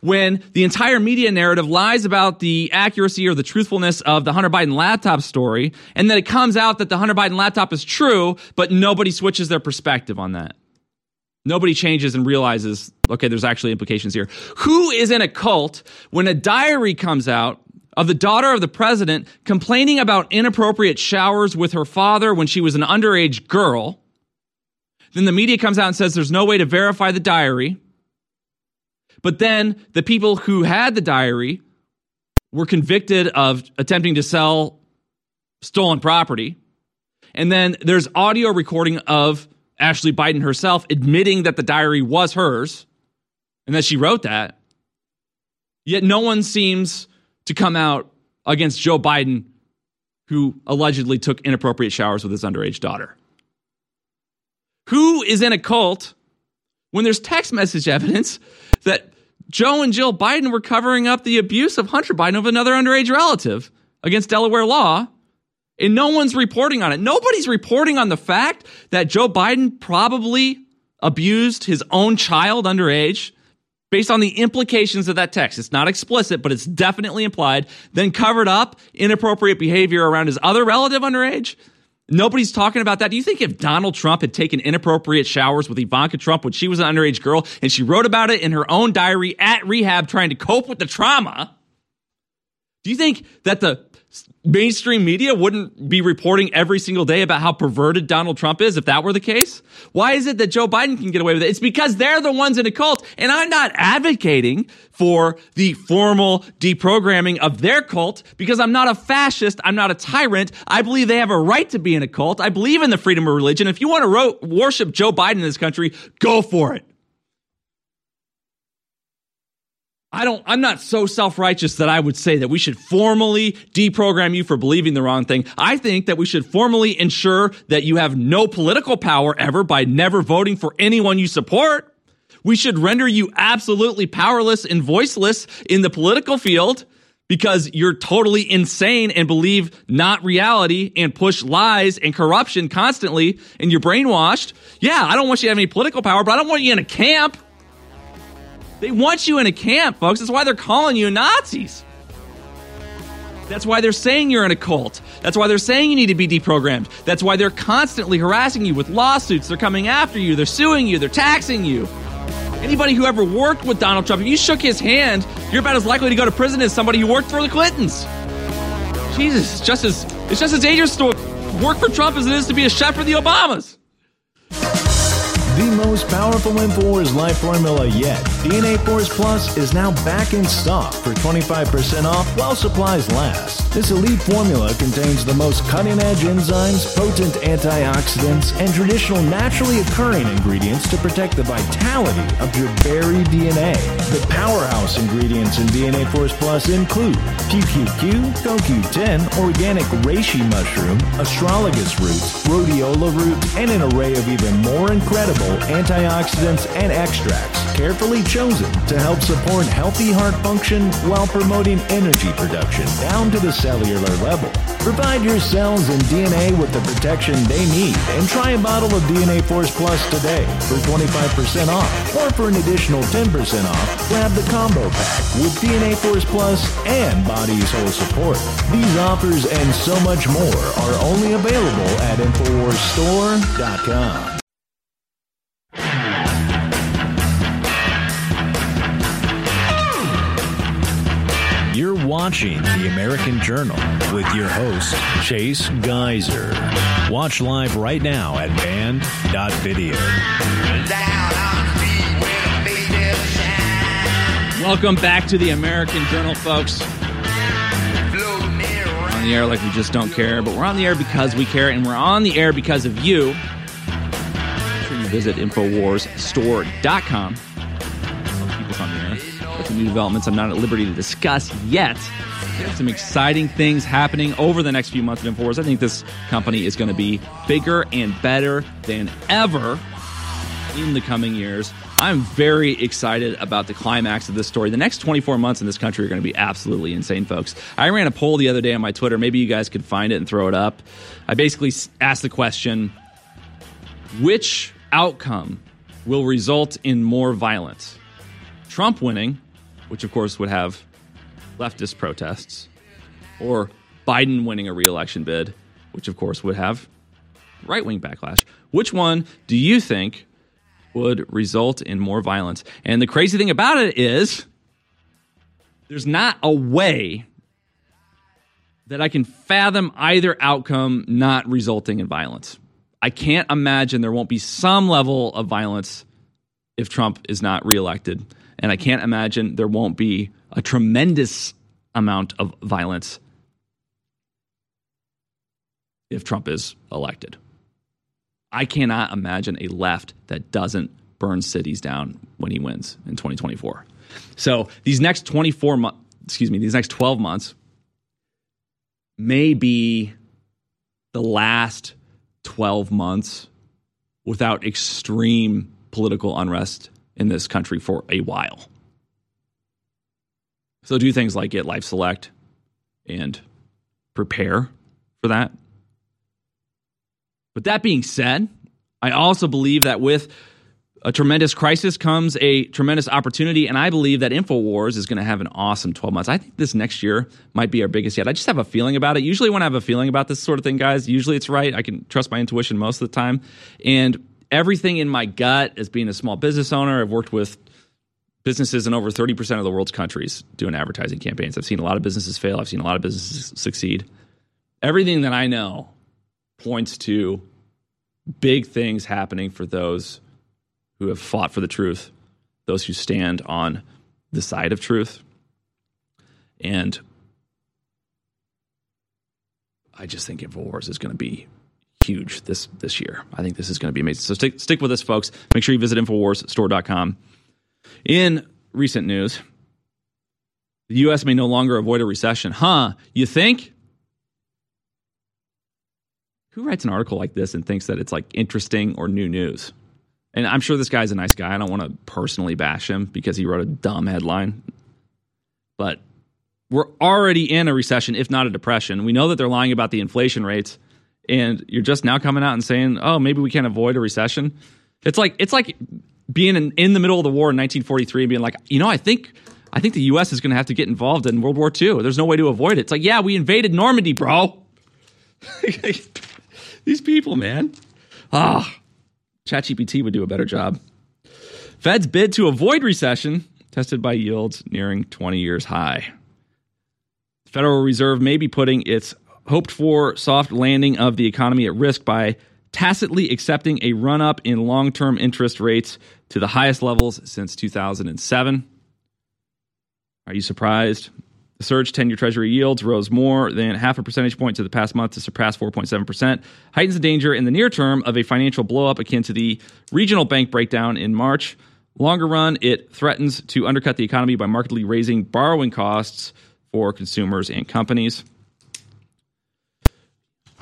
when the entire media narrative lies about the accuracy or the truthfulness of the Hunter Biden laptop story, and then it comes out that the Hunter Biden laptop is true, but nobody switches their perspective on that? Nobody changes and realizes, okay, there's actually implications here. Who is in a cult when a diary comes out of the daughter of the president complaining about inappropriate showers with her father when she was an underage girl? Then the media comes out and says there's no way to verify the diary. But then the people who had the diary were convicted of attempting to sell stolen property. And then there's audio recording of Ashley Biden herself admitting that the diary was hers and that she wrote that. Yet no one seems to come out against Joe Biden, who allegedly took inappropriate showers with his underage daughter. Who is in a cult when there's text message evidence that Joe and Jill Biden were covering up the abuse of Hunter Biden of another underage relative against Delaware law? And no one's reporting on it. Nobody's reporting on the fact that Joe Biden probably abused his own child underage based on the implications of that text. It's not explicit, but it's definitely implied. Then covered up inappropriate behavior around his other relative underage. Nobody's talking about that. Do you think if Donald Trump had taken inappropriate showers with Ivanka Trump when she was an underage girl and she wrote about it in her own diary at rehab trying to cope with the trauma, do you think that the mainstream media wouldn't be reporting every single day about how perverted Donald Trump is if that were the case? Why is it that Joe Biden can get away with it? It's because they're the ones in a cult. And I'm not advocating for the formal deprogramming of their cult because I'm not a fascist. I'm not a tyrant. I believe they have a right to be in a cult. I believe in the freedom of religion. If you want to ro- worship Joe Biden in this country, go for it. I don't, I'm not so self righteous that I would say that we should formally deprogram you for believing the wrong thing. I think that we should formally ensure that you have no political power ever by never voting for anyone you support. We should render you absolutely powerless and voiceless in the political field because you're totally insane and believe not reality and push lies and corruption constantly and you're brainwashed. Yeah, I don't want you to have any political power, but I don't want you in a camp. They want you in a camp, folks. That's why they're calling you Nazis. That's why they're saying you're in a cult. That's why they're saying you need to be deprogrammed. That's why they're constantly harassing you with lawsuits. They're coming after you. They're suing you. They're taxing you. Anybody who ever worked with Donald Trump, if you shook his hand, you're about as likely to go to prison as somebody who worked for the Clintons. Jesus, it's just as it's just as dangerous to work for Trump as it is to be a chef for the Obamas. The most powerful InfoWars life formula yet, DNA Force Plus, is now back in stock for 25% off while supplies last. This elite formula contains the most cutting edge enzymes, potent antioxidants, and traditional naturally occurring ingredients to protect the vitality of your very DNA. The powerhouse ingredients in DNA Force Plus include PQQ, CoQ10, organic reishi mushroom, astragalus roots, rhodiola root, and an array of even more incredible antioxidants and extracts carefully chosen to help support healthy heart function while promoting energy production down to the cellular level. Provide your cells and DNA with the protection they need and try a bottle of DNA Force Plus today for 25% off. Or for an additional 10% off, grab the combo pack with DNA Force Plus and Bodease Whole Support. These offers and so much more are only available at InfoWarsStore.com. You're watching The American Journal with your host, Chase Geiser. Watch live right now at band.video. Welcome back to the American Journal, folks. We're on the air like we just don't care, but we're on the air because we care, and we're on the air because of you. Make sure you visit InfoWarsStore.com. new developments I'm not at liberty to discuss yet. There's some exciting things happening over the next few months at InfoWars. I think this company is going to be bigger and better than ever in the coming years. I'm very excited about the climax of this story. The next 24 months in this country are going to be absolutely insane, folks. I ran a poll the other day on my Twitter. Maybe you guys could find it and throw it up. I basically asked the question which outcome will result in more violence? Trump winning, which of course would have leftist protests, or Biden winning a reelection bid, which of course would have right wing backlash. Which one do you think would result in more violence? And the crazy thing about it is there's not a way that I can fathom either outcome not resulting in violence. I can't imagine there won't be some level of violence if Trump is not reelected. And I can't imagine there won't be a tremendous amount of violence if Trump is elected. I cannot imagine a left that doesn't burn cities down when he wins in 2024. So these next 24 months, excuse me, these next 12 months may be the last 12 months without extreme political unrest in this country for a while. So do things like get Life Select and prepare for that. But that being said, I also believe that with a tremendous crisis comes a tremendous opportunity, and I believe that InfoWars is going to have an awesome 12 months. I think this next year might be our biggest yet. I just have a feeling about it. Usually, when I have a feeling about this sort of thing, guys, usually it's right. I can trust my intuition most of the time. And everything in my gut as being a small business owner, I've worked with businesses in over 30% of the world's countries doing advertising campaigns. I've seen a lot of businesses fail, I've seen a lot of businesses succeed. Everything that I know points to big things happening for those who have fought for the truth, those who stand on the side of truth. And I just think InfoWars is going to be huge this this year. I think this is going to be amazing. So stick stick with us, folks. Make sure you visit InfoWarsStore.com. In recent news, the U.S. may no longer avoid a recession. Huh? You think? Who writes an article like this and thinks that it's like interesting or new news? And I'm sure this guy's a nice guy. I don't want to personally bash him because he wrote a dumb headline. But we're already in a recession, if not a depression. We know that they're lying about the inflation rates, and you're just now coming out and saying, "Oh, maybe we can't avoid a recession." It's like it's like being in, in the middle of the war in 1943 and being like, you know, I think I think the U.S. is going to have to get involved in World War II. There's no way to avoid it. It's like, yeah, we invaded Normandy, bro. (laughs) These people, man. Ah, ChatGPT would do a better job. Fed's bid to avoid recession tested by yields nearing 20 years high. Federal Reserve may be putting its hoped for soft landing of the economy at risk by tacitly accepting a run up in long term interest rates to the highest levels since 2007. Are you surprised? The surge 10 year Treasury yields rose more than half a percentage point to the past month to surpass 4.7%, heightens the danger in the near term of a financial blowup akin to the regional bank breakdown in March. Longer run, it threatens to undercut the economy by markedly raising borrowing costs for consumers and companies.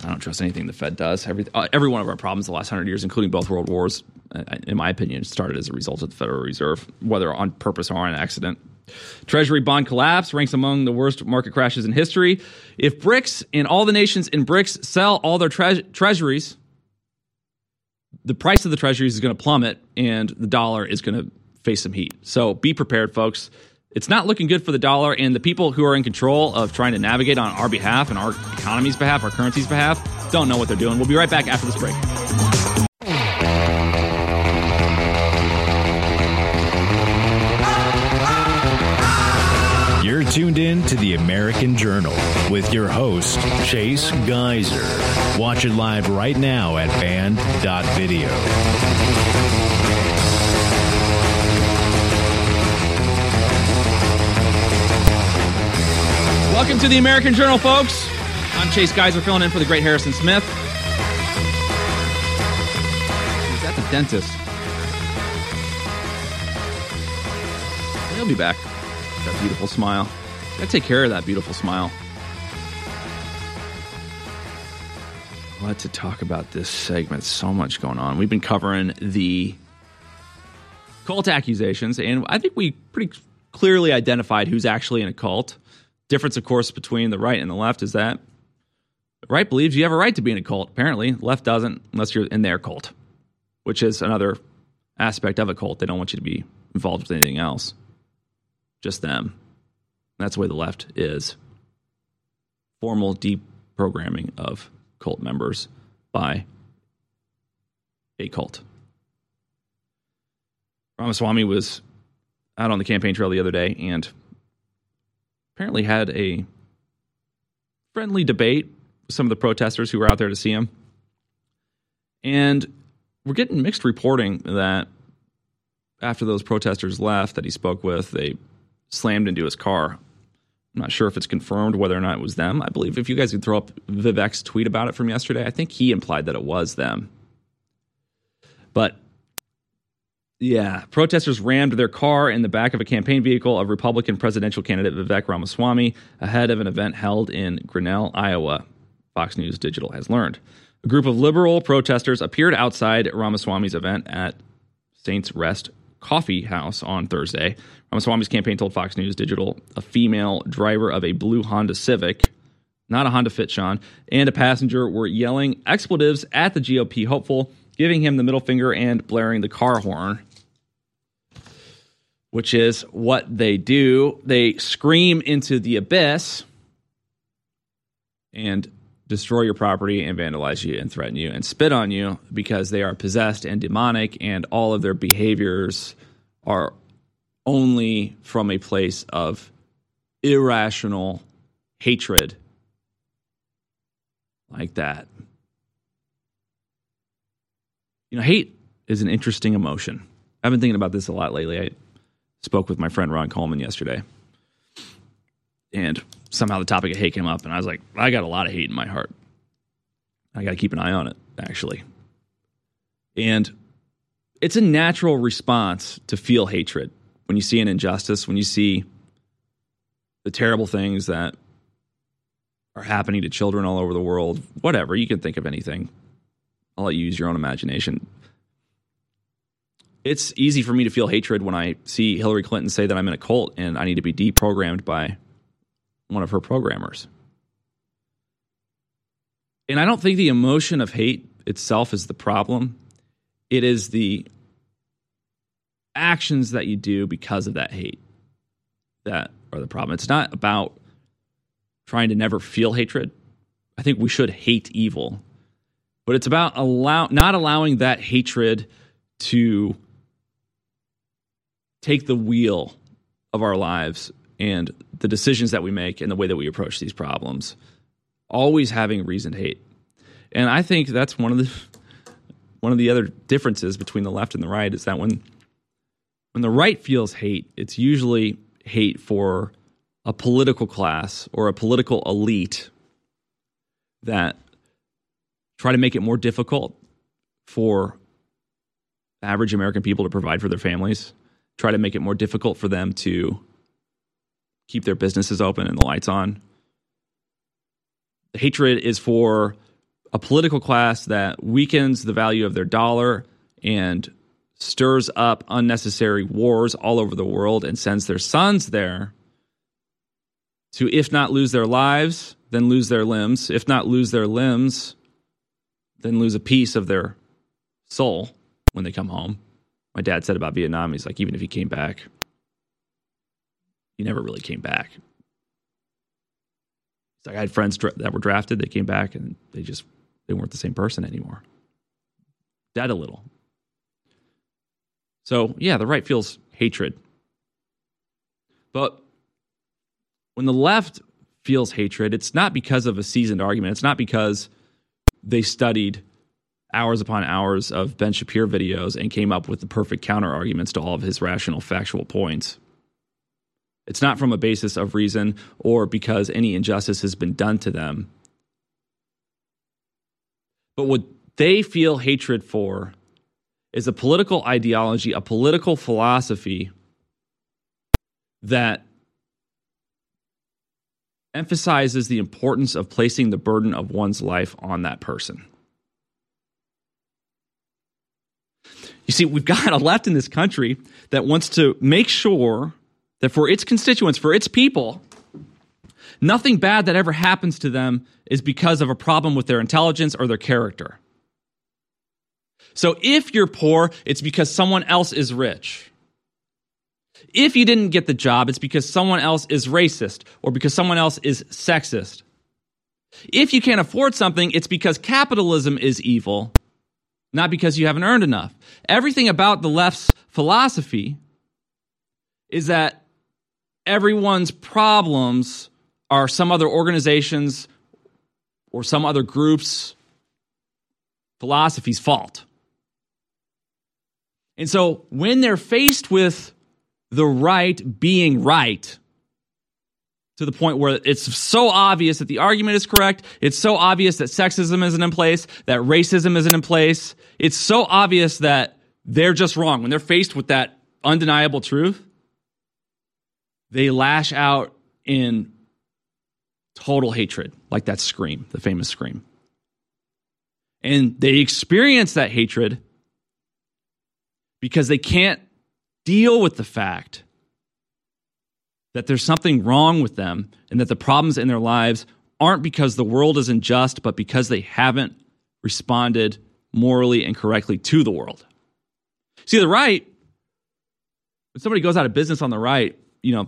I don't trust anything the Fed does. Every, uh, every one of our problems the last hundred years, including both world wars, uh, in my opinion, started as a result of the Federal Reserve, whether on purpose or on accident. Treasury bond collapse ranks among the worst market crashes in history. If BRICS and all the nations in BRICS sell all their tre- treasuries, the price of the treasuries is going to plummet and the dollar is going to face some heat. So be prepared, folks. It's not looking good for the dollar, and the people who are in control of trying to navigate on our behalf and our economy's behalf, our currency's behalf, don't know what they're doing. We'll be right back after this break. You're tuned in to the American Journal with your host, Chase Geiser. Watch it live right now at band.video. Welcome to the American Journal, folks. I'm Chase Geiser filling in for the great Harrison Smith. He's at the dentist. He'll be back. That beautiful smile. Gotta take care of that beautiful smile. What to talk about this segment? So much going on. We've been covering the cult accusations, and I think we pretty clearly identified who's actually in a cult. Difference, of course, between the right and the left is that the right believes you have a right to be in a cult. Apparently, the left doesn't unless you're in their cult, which is another aspect of a cult. They don't want you to be involved with anything else just them. That's the way the left is. Formal deprogramming of cult members by a cult. Ramaswamy was out on the campaign trail the other day and apparently had a friendly debate with some of the protesters who were out there to see him. And we're getting mixed reporting that after those protesters left that he spoke with, they slammed into his car. I'm not sure if it's confirmed whether or not it was them. I believe if you guys could throw up Vivek's tweet about it from yesterday, I think he implied that it was them. But yeah, protesters rammed their car in the back of a campaign vehicle of Republican presidential candidate Vivek Ramaswamy ahead of an event held in Grinnell, Iowa. Fox News Digital has learned. A group of liberal protesters appeared outside Ramaswamy's event at Saints Rest Coffee House on Thursday. Ramaswamy's campaign told Fox News Digital a female driver of a blue Honda Civic, not a Honda Fit, Sean, and a passenger were yelling expletives at the GOP hopeful, giving him the middle finger and blaring the car horn. Which is what they do. They scream into the abyss and destroy your property and vandalize you and threaten you and spit on you because they are possessed and demonic and all of their behaviors are only from a place of irrational hatred like that. You know, hate is an interesting emotion. I've been thinking about this a lot lately. I spoke with my friend Ron Coleman yesterday. And somehow the topic of hate came up, and I was like, I got a lot of hate in my heart. I got to keep an eye on it, actually. And it's a natural response to feel hatred when you see an injustice, when you see the terrible things that are happening to children all over the world, whatever, you can think of anything. I'll let you use your own imagination. It's easy for me to feel hatred when I see Hillary Clinton say that I'm in a cult and I need to be deprogrammed by one of her programmers. And I don't think the emotion of hate itself is the problem. It is the actions that you do because of that hate that are the problem. It's not about trying to never feel hatred. I think we should hate evil, but it's about allow not allowing that hatred to take the wheel of our lives and the decisions that we make and the way that we approach these problems, always having reason to hate. And I think that's one of the (laughs) one of the other differences between the left and the right is that when when the right feels hate, it's usually hate for a political class or a political elite that try to make it more difficult for average American people to provide for their families, try to make it more difficult for them to keep their businesses open and the lights on. The hatred is for a political class that weakens the value of their dollar and stirs up unnecessary wars all over the world and sends their sons there to, if not lose their lives, then lose their limbs. If not lose their limbs, then lose a piece of their soul when they come home. My dad said about Vietnam, he's like, even if he came back, he never really came back. It's like I had friends that were drafted, they came back and they just they weren't the same person anymore. Dead a little. So, yeah, the right feels hatred. But when the left feels hatred, it's not because of a seasoned argument. It's not because they studied hours upon hours of Ben Shapiro videos and came up with the perfect counter arguments to all of his rational, factual points. It's not from a basis of reason or because any injustice has been done to them. But what they feel hatred for is a political ideology, a political philosophy that emphasizes the importance of placing the burden of one's life on that person. You see, we've got a left in this country that wants to make sure that for its constituents, for its people, nothing bad that ever happens to them is because of a problem with their intelligence or their character. So if you're poor, it's because someone else is rich. If you didn't get the job, it's because someone else is racist or because someone else is sexist. If you can't afford something, it's because capitalism is evil, not because you haven't earned enough. Everything about the left's philosophy is that everyone's problems are some other organizations or some other group's philosophy's fault. And so when they're faced with the right being right, to the point where it's so obvious that the argument is correct. It's so obvious that sexism isn't in place, that racism isn't in place. It's so obvious that they're just wrong. When they're faced with that undeniable truth, they lash out in total hatred, like that scream, the famous scream. And they experience that hatred because they can't deal with the fact that there's something wrong with them and that the problems in their lives aren't because the world is unjust, but because they haven't responded morally and correctly to the world. See, the right, when somebody goes out of business on the right, you know,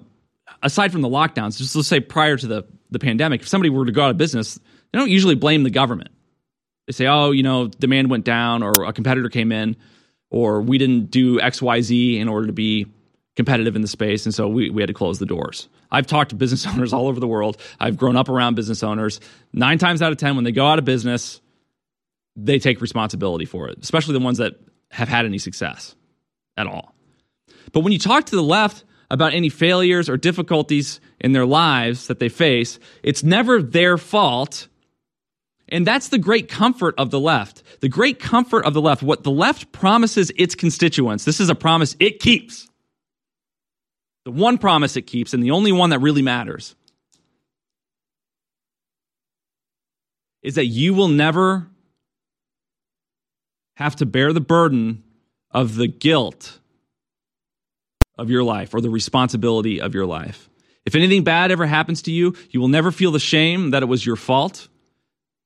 aside from the lockdowns, just let's say prior to the, the pandemic, if somebody were to go out of business, they don't usually blame the government. They say, oh, you know, demand went down or a competitor came in or we didn't do XYZ in order to be competitive in the space. And so we, we had to close the doors. I've talked to business (laughs) owners all over the world. I've grown up around business owners. Nine times out of 10, when they go out of business, they take responsibility for it, especially the ones that have had any success at all. But when you talk to the left about any failures or difficulties in their lives that they face, it's never their fault. And that's the great comfort of the left. The great comfort of the left, what the left promises its constituents, this is a promise it keeps. The one promise it keeps, and the only one that really matters, is that you will never have to bear the burden of the guilt of your life or the responsibility of your life. If anything bad ever happens to you, you will never feel the shame that it was your fault.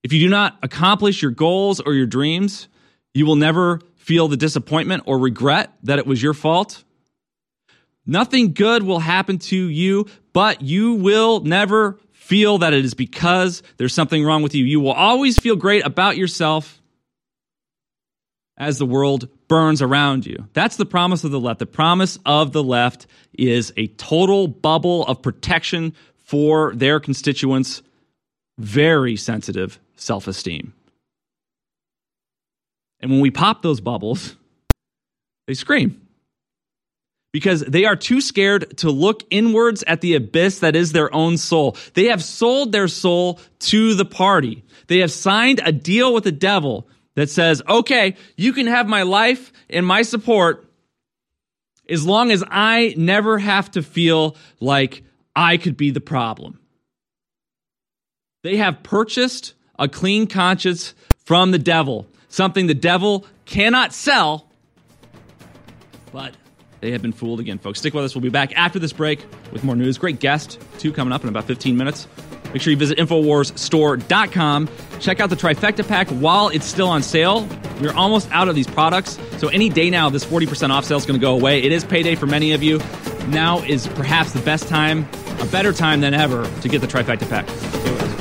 If you do not accomplish your goals or your dreams, you will never feel the disappointment or regret that it was your fault. Nothing good will happen to you, but you will never feel that it is because there's something wrong with you. You will always feel great about yourself as the world burns around you. That's the promise of the left. The promise of the left is a total bubble of protection for their constituents' very sensitive self esteem. And when we pop those bubbles, they scream because they are too scared to look inwards at the abyss that is their own soul. They have sold their soul to the party. They have signed a deal with the devil that says, okay, you can have my life and my support as long as I never have to feel like I could be the problem. They have purchased a clean conscience from the devil, something the devil cannot sell, but they have been fooled again, folks. Stick with us. We'll be back after this break with more news. Great guest, too, coming up in about 15 minutes. Make sure you visit InfoWarsStore.com. Check out the Trifecta Pack while it's still on sale. We're almost out of these products. So any day now, this 40% off sale is going to go away. It is payday for many of you. Now is perhaps the best time, a better time than ever, to get the Trifecta Pack.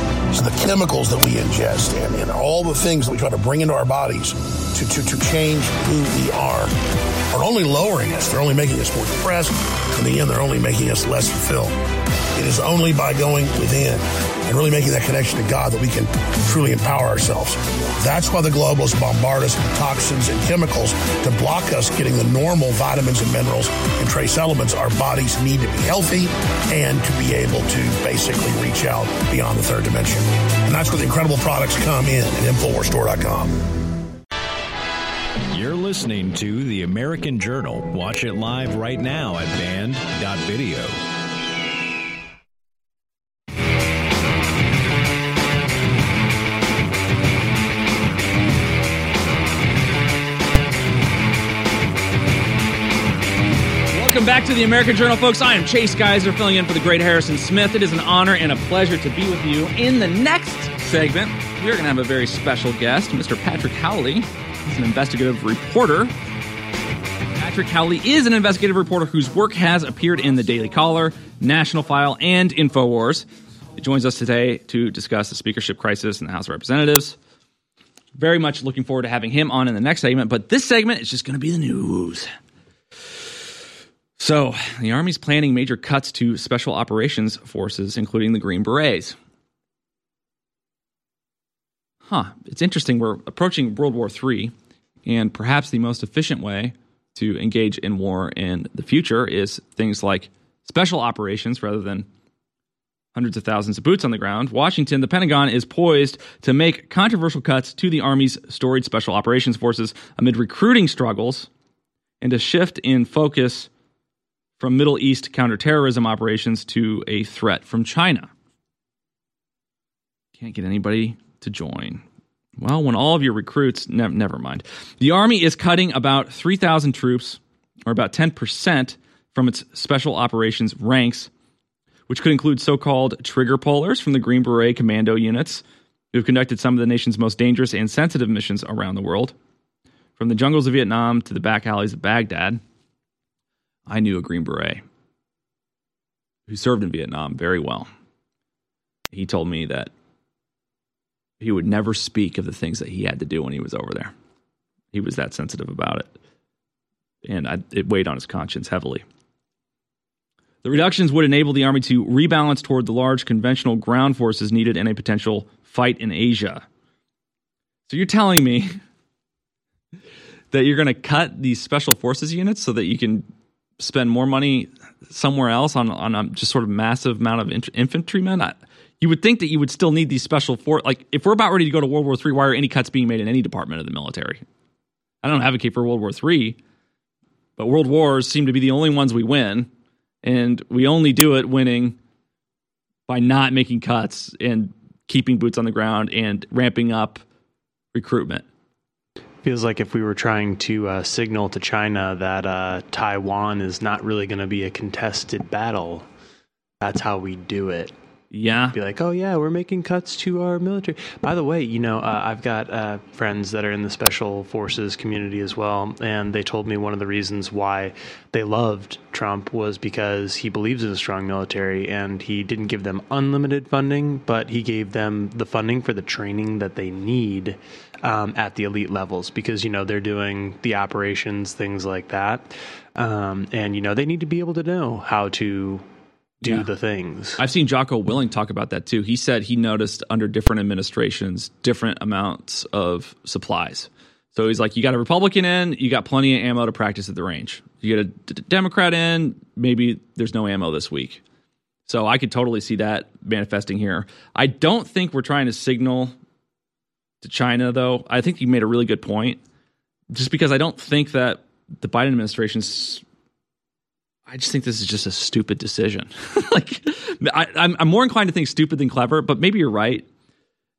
So the chemicals that we ingest and, and all the things that we try to bring into our bodies to, to, to change who we are are only lowering us. They're only making us more depressed. In the end, they're only making us less fulfilled. It is only by going within and really making that connection to God that we can truly empower ourselves. That's why the globalists bombard us with toxins and chemicals to block us getting the normal vitamins and minerals and trace elements our bodies need to be healthy and to be able to basically reach out beyond the third dimension. And that's where the incredible products come in at InfoWarsStore.com. You're listening to The American Journal. Watch it live right now at band.video. back to the American Journal, folks. I am Chase Geiser, filling in for the great Harrison Smith. It is an honor and a pleasure to be with you. In the next segment, we are going to have a very special guest, Mr. Patrick Howley. He's an investigative reporter. Patrick Howley is an investigative reporter whose work has appeared in the Daily Caller, National File, and InfoWars. He joins us today to discuss the speakership crisis in the House of Representatives. Very much looking forward to having him on in the next segment, but this segment is just going to be the news. So, the Army's planning major cuts to special operations forces, including the Green Berets. Huh, it's interesting. We're approaching World War III, and perhaps the most efficient way to engage in war in the future is things like special operations rather than hundreds of thousands of boots on the ground. Washington, the Pentagon is poised to make controversial cuts to the Army's storied special operations forces amid recruiting struggles and a shift in focus from Middle East counterterrorism operations to a threat from China. Can't get anybody to join. Well, when all of your recruits, ne- never mind. The Army is cutting about 3,000 troops, or about 10%, from its special operations ranks, which could include so called trigger pullers from the Green Beret commando units, who have conducted some of the nation's most dangerous and sensitive missions around the world. From the jungles of Vietnam to the back alleys of Baghdad, I knew a Green Beret who served in Vietnam very well. He told me that he would never speak of the things that he had to do when he was over there. He was that sensitive about it. And I, it weighed on his conscience heavily. The reductions would enable the Army to rebalance toward the large conventional ground forces needed in a potential fight in Asia. So you're telling me (laughs) that you're going to cut these special forces units so that you can spend more money somewhere else on on a just sort of massive amount of infantrymen? I, you would think that you would still need these special force. Like if we're about ready to go to World War III, why are any cuts being made in any department of the military? I don't advocate for World War III, but world wars seem to be the only ones we win, and we only do it winning by not making cuts and keeping boots on the ground and ramping up recruitment. Feels like if we were trying to uh, signal to China that uh, Taiwan is not really going to be a contested battle, that's how we do it. Yeah. Be like, oh, yeah, we're making cuts to our military. By the way, you know, uh, I've got uh, friends that are in the special forces community as well. And they told me one of the reasons why they loved Trump was because he believes in a strong military and he didn't give them unlimited funding, but he gave them the funding for the training that they need um, at the elite levels because, you know, they're doing the operations, things like that. Um, and, you know, they need to be able to know how to do yeah. the things. I've seen Jocko Willink talk about that too. He said he noticed under different administrations different amounts of supplies. So he's like, you got a Republican in, you got plenty of ammo to practice at the range. You get a D- Democrat in, maybe there's no ammo this week. So I could totally see that manifesting here. I don't think we're trying to signal to China, though. I think you made a really good point. Just because I don't think that the Biden administration's I just think this is just a stupid decision. (laughs) like, I, am I'm more inclined to think stupid than clever, but maybe you're right.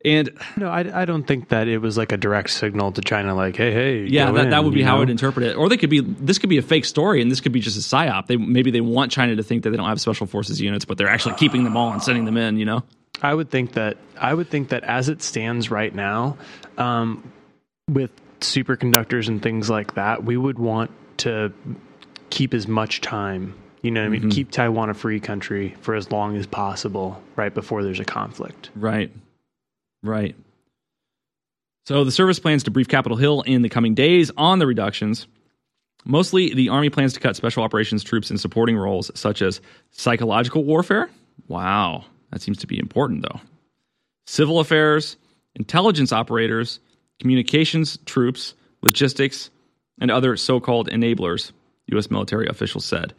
And no, I, I don't think that it was like a direct signal to China, like, hey, hey, yeah, that, in, that would be how? I'd interpret it. Or they could be this could be a fake story, and this could be just a psyop. They maybe they want China to think that they don't have special forces units, but they're actually keeping them all and sending them in. You know, I would think that I would think that as it stands right now, um, with superconductors and things like that, we would want to keep as much time. You know, I mean, mm-hmm. keep Taiwan a free country for as long as possible, right before there's a conflict. Right, right. So the service plans to brief Capitol Hill in the coming days on the reductions. Mostly, the Army plans to cut special operations troops in supporting roles such as psychological warfare. Wow, that seems to be important, though. Civil affairs, intelligence operators, communications troops, logistics, and other so called enablers. U.S. military officials said.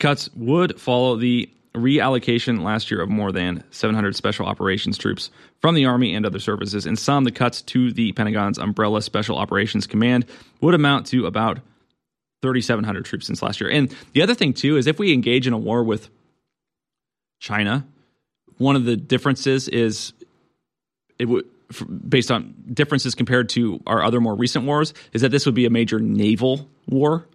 Cuts would follow the reallocation last year of more than 700 special operations troops from the Army and other services. In some, the cuts to the Pentagon's umbrella Special Operations Command would amount to about 3,700 troops since last year. And the other thing, too, is if we engage in a war with China, one of the differences is it would based on differences compared to our other more recent wars is that this would be a major naval war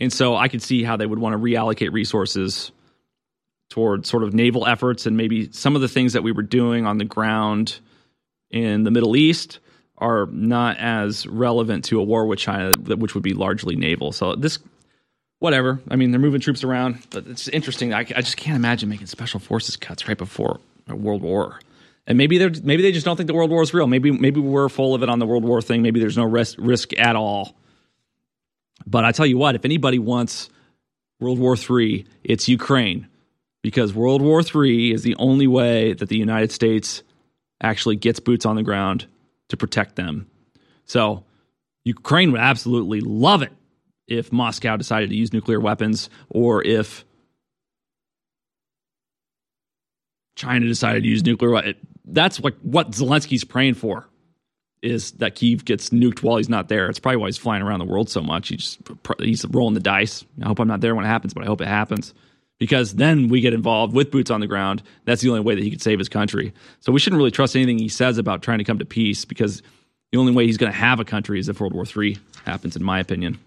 and so I could see how they would want to reallocate resources toward sort of naval efforts and maybe some of the things that we were doing on the ground in the Middle East are not as relevant to a war with China, which would be largely naval. So this, whatever. I mean, they're moving troops around, but it's interesting. I, I just can't imagine making special forces cuts right before a world war. And maybe they maybe they just don't think the world war is real. Maybe maybe we're full of it on the world war thing. Maybe there's no risk risk at all. But I tell you what, if anybody wants World War III, it's Ukraine because World War III is the only way that the United States actually gets boots on the ground to protect them. So Ukraine would absolutely love it if Moscow decided to use nuclear weapons or if China decided to use nuclear. weapons. That's what, what Zelensky's praying for is that Kiev gets nuked while he's not there. It's probably why he's flying around the world so much. He's he's rolling the dice. I hope I'm not there when it happens, but I hope it happens because then we get involved with boots on the ground. That's the only way that he could save his country. So we shouldn't really trust anything he says about trying to come to peace because the only way he's going to have a country is if World War III happens, in my opinion.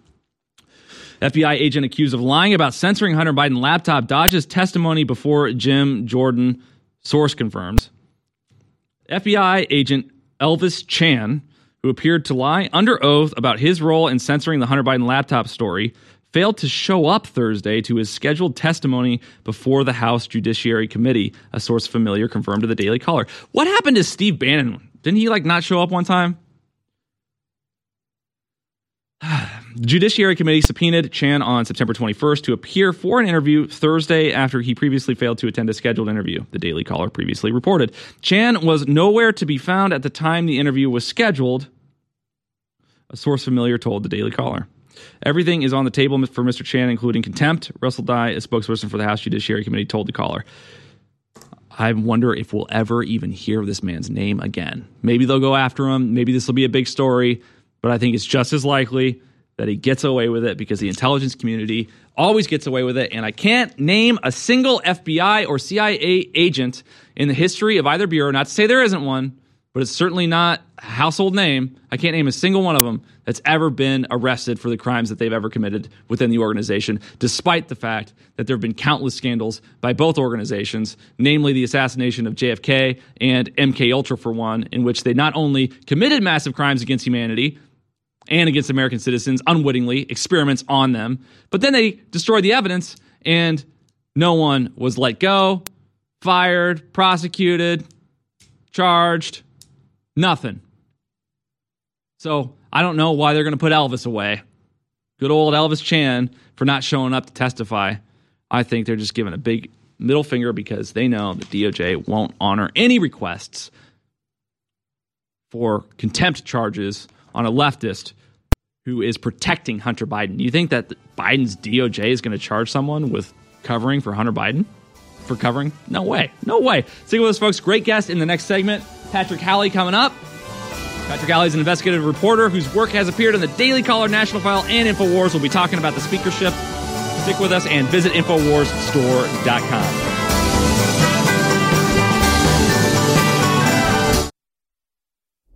FBI agent accused of lying about censoring Hunter Biden laptop dodges testimony before Jim Jordan. Source confirms. FBI agent Elvis Chan, who appeared to lie under oath about his role in censoring the Hunter Biden laptop story, failed to show up Thursday to his scheduled testimony before the House Judiciary Committee, a source familiar confirmed to the Daily Caller. What happened to Steve Bannon? Didn't he like not show up one time? (sighs) The Judiciary Committee subpoenaed Chan on September 21st to appear for an interview Thursday after he previously failed to attend a scheduled interview, the Daily Caller previously reported. Chan was nowhere to be found at the time the interview was scheduled, a source familiar told the Daily Caller. Everything is on the table for Mr. Chan, including contempt. Russell Dye, a spokesperson for the House Judiciary Committee, told the caller. I wonder if we'll ever even hear this man's name again. Maybe they'll go after him. Maybe this will be a big story, but I think it's just as likely that he gets away with it because the intelligence community always gets away with it. And I can't name a single FBI or CIA agent in the history of either bureau, not to say there isn't one, but it's certainly not a household name. I can't name a single one of them that's ever been arrested for the crimes that they've ever committed within the organization, despite the fact that there have been countless scandals by both organizations, namely the assassination of JFK and MK Ultra for one, in which they not only committed massive crimes against humanity, and against American citizens unwittingly, experiments on them. But then they destroyed the evidence, and no one was let go, fired, prosecuted, charged, nothing. So I don't know why they're going to put Elvis away. Good old Elvis Chan for not showing up to testify. I think they're just giving a big middle finger because they know the DOJ won't honor any requests for contempt charges on a leftist who is protecting Hunter Biden. You think that Biden's DOJ is going to charge someone with covering for Hunter Biden? For covering? No way. No way. Stick with us, folks. Great guest in the next segment. Patrick Howley coming up. Patrick Howley is an investigative reporter whose work has appeared in the Daily Caller, National File, and InfoWars. We'll be talking about the speakership. Stick with us and visit InfoWarsStore.com.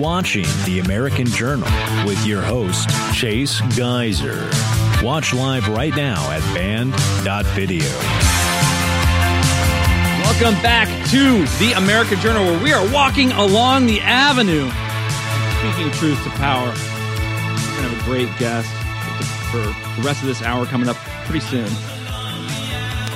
Watching The American Journal with your host, Chase Geiser. Watch live right now at band.video. Welcome back to The American Journal, where we are walking along the avenue, speaking truth to power. We're going to have a great guest for the rest of this hour coming up pretty soon.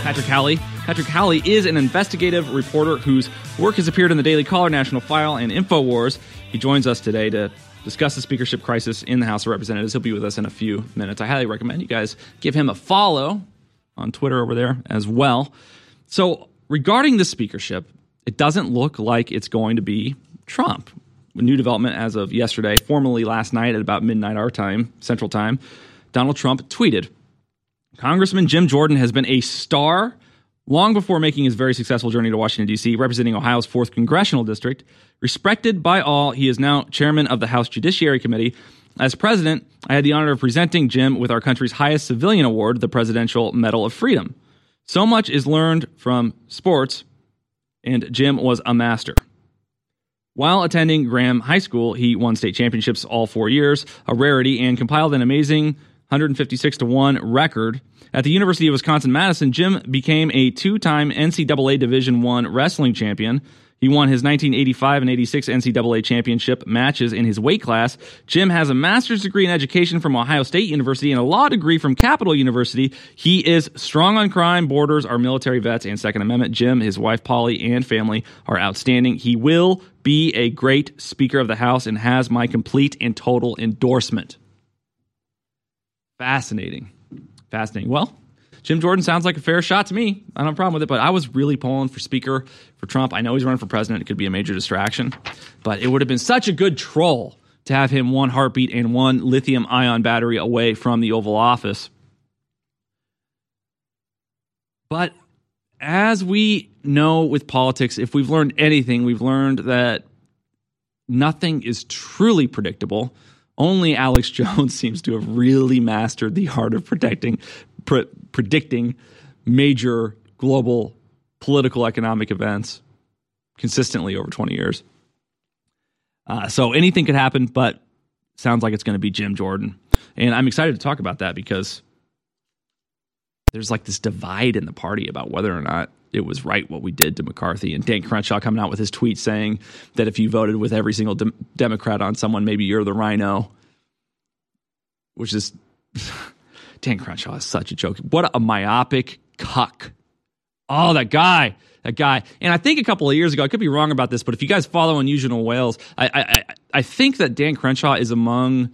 Patrick Howley. Patrick Howley is an investigative reporter whose work has appeared in the Daily Caller, National File, and InfoWars. He joins us today to discuss the speakership crisis in the House of Representatives. He'll be with us in a few minutes. I highly recommend you guys give him a follow on Twitter over there as well. So, regarding the speakership, it doesn't look like it's going to be Trump. A new development as of yesterday, formally last night at about midnight our time, Central Time, Donald Trump tweeted Congressman Jim Jordan has been a star long before making his very successful journey to Washington, D.C., representing Ohio's 4th Congressional District. Respected by all, he is now chairman of the House Judiciary Committee. As president, I had the honor of presenting Jim with our country's highest civilian award, the Presidential Medal of Freedom. So much is learned from sports, and Jim was a master. While attending Graham High School, he won state championships all four years, a rarity, and compiled an amazing 156 to 1 record. At the University of Wisconsin Madison, Jim became a two time NCAA Division I wrestling champion. He won his 1985 and 86 NCAA championship matches in his weight class. Jim has a master's degree in education from Ohio State University and a law degree from Capital University. He is strong on crime, borders, our military vets, and Second Amendment. Jim, his wife Polly, and family are outstanding. He will be a great Speaker of the House and has my complete and total endorsement. Fascinating. Fascinating. Well, Jim Jordan sounds like a fair shot to me. I don't have a problem with it, but I was really pulling for Speaker for Trump. I know he's running for president. It could be a major distraction, but it would have been such a good troll to have him one heartbeat and one lithium ion battery away from the Oval Office. But as we know with politics, if we've learned anything, we've learned that nothing is truly predictable. Only Alex (laughs) Jones seems to have really mastered the art of protecting pre- predicting major global political economic events consistently over 20 years. Uh, so anything could happen, but sounds like it's going to be Jim Jordan. And I'm excited to talk about that because there's like this divide in the party about whether or not it was right what we did to McCarthy. And Dan Crenshaw coming out with his tweet saying that if you voted with every single de- Democrat on someone, maybe you're the RINO, which is (laughs) Dan Crenshaw is such a joke. What a myopic cuck. Oh, that guy. That guy. And I think a couple of years ago, I could be wrong about this, but if you guys follow Unusual Whales, I, I, I think that Dan Crenshaw is among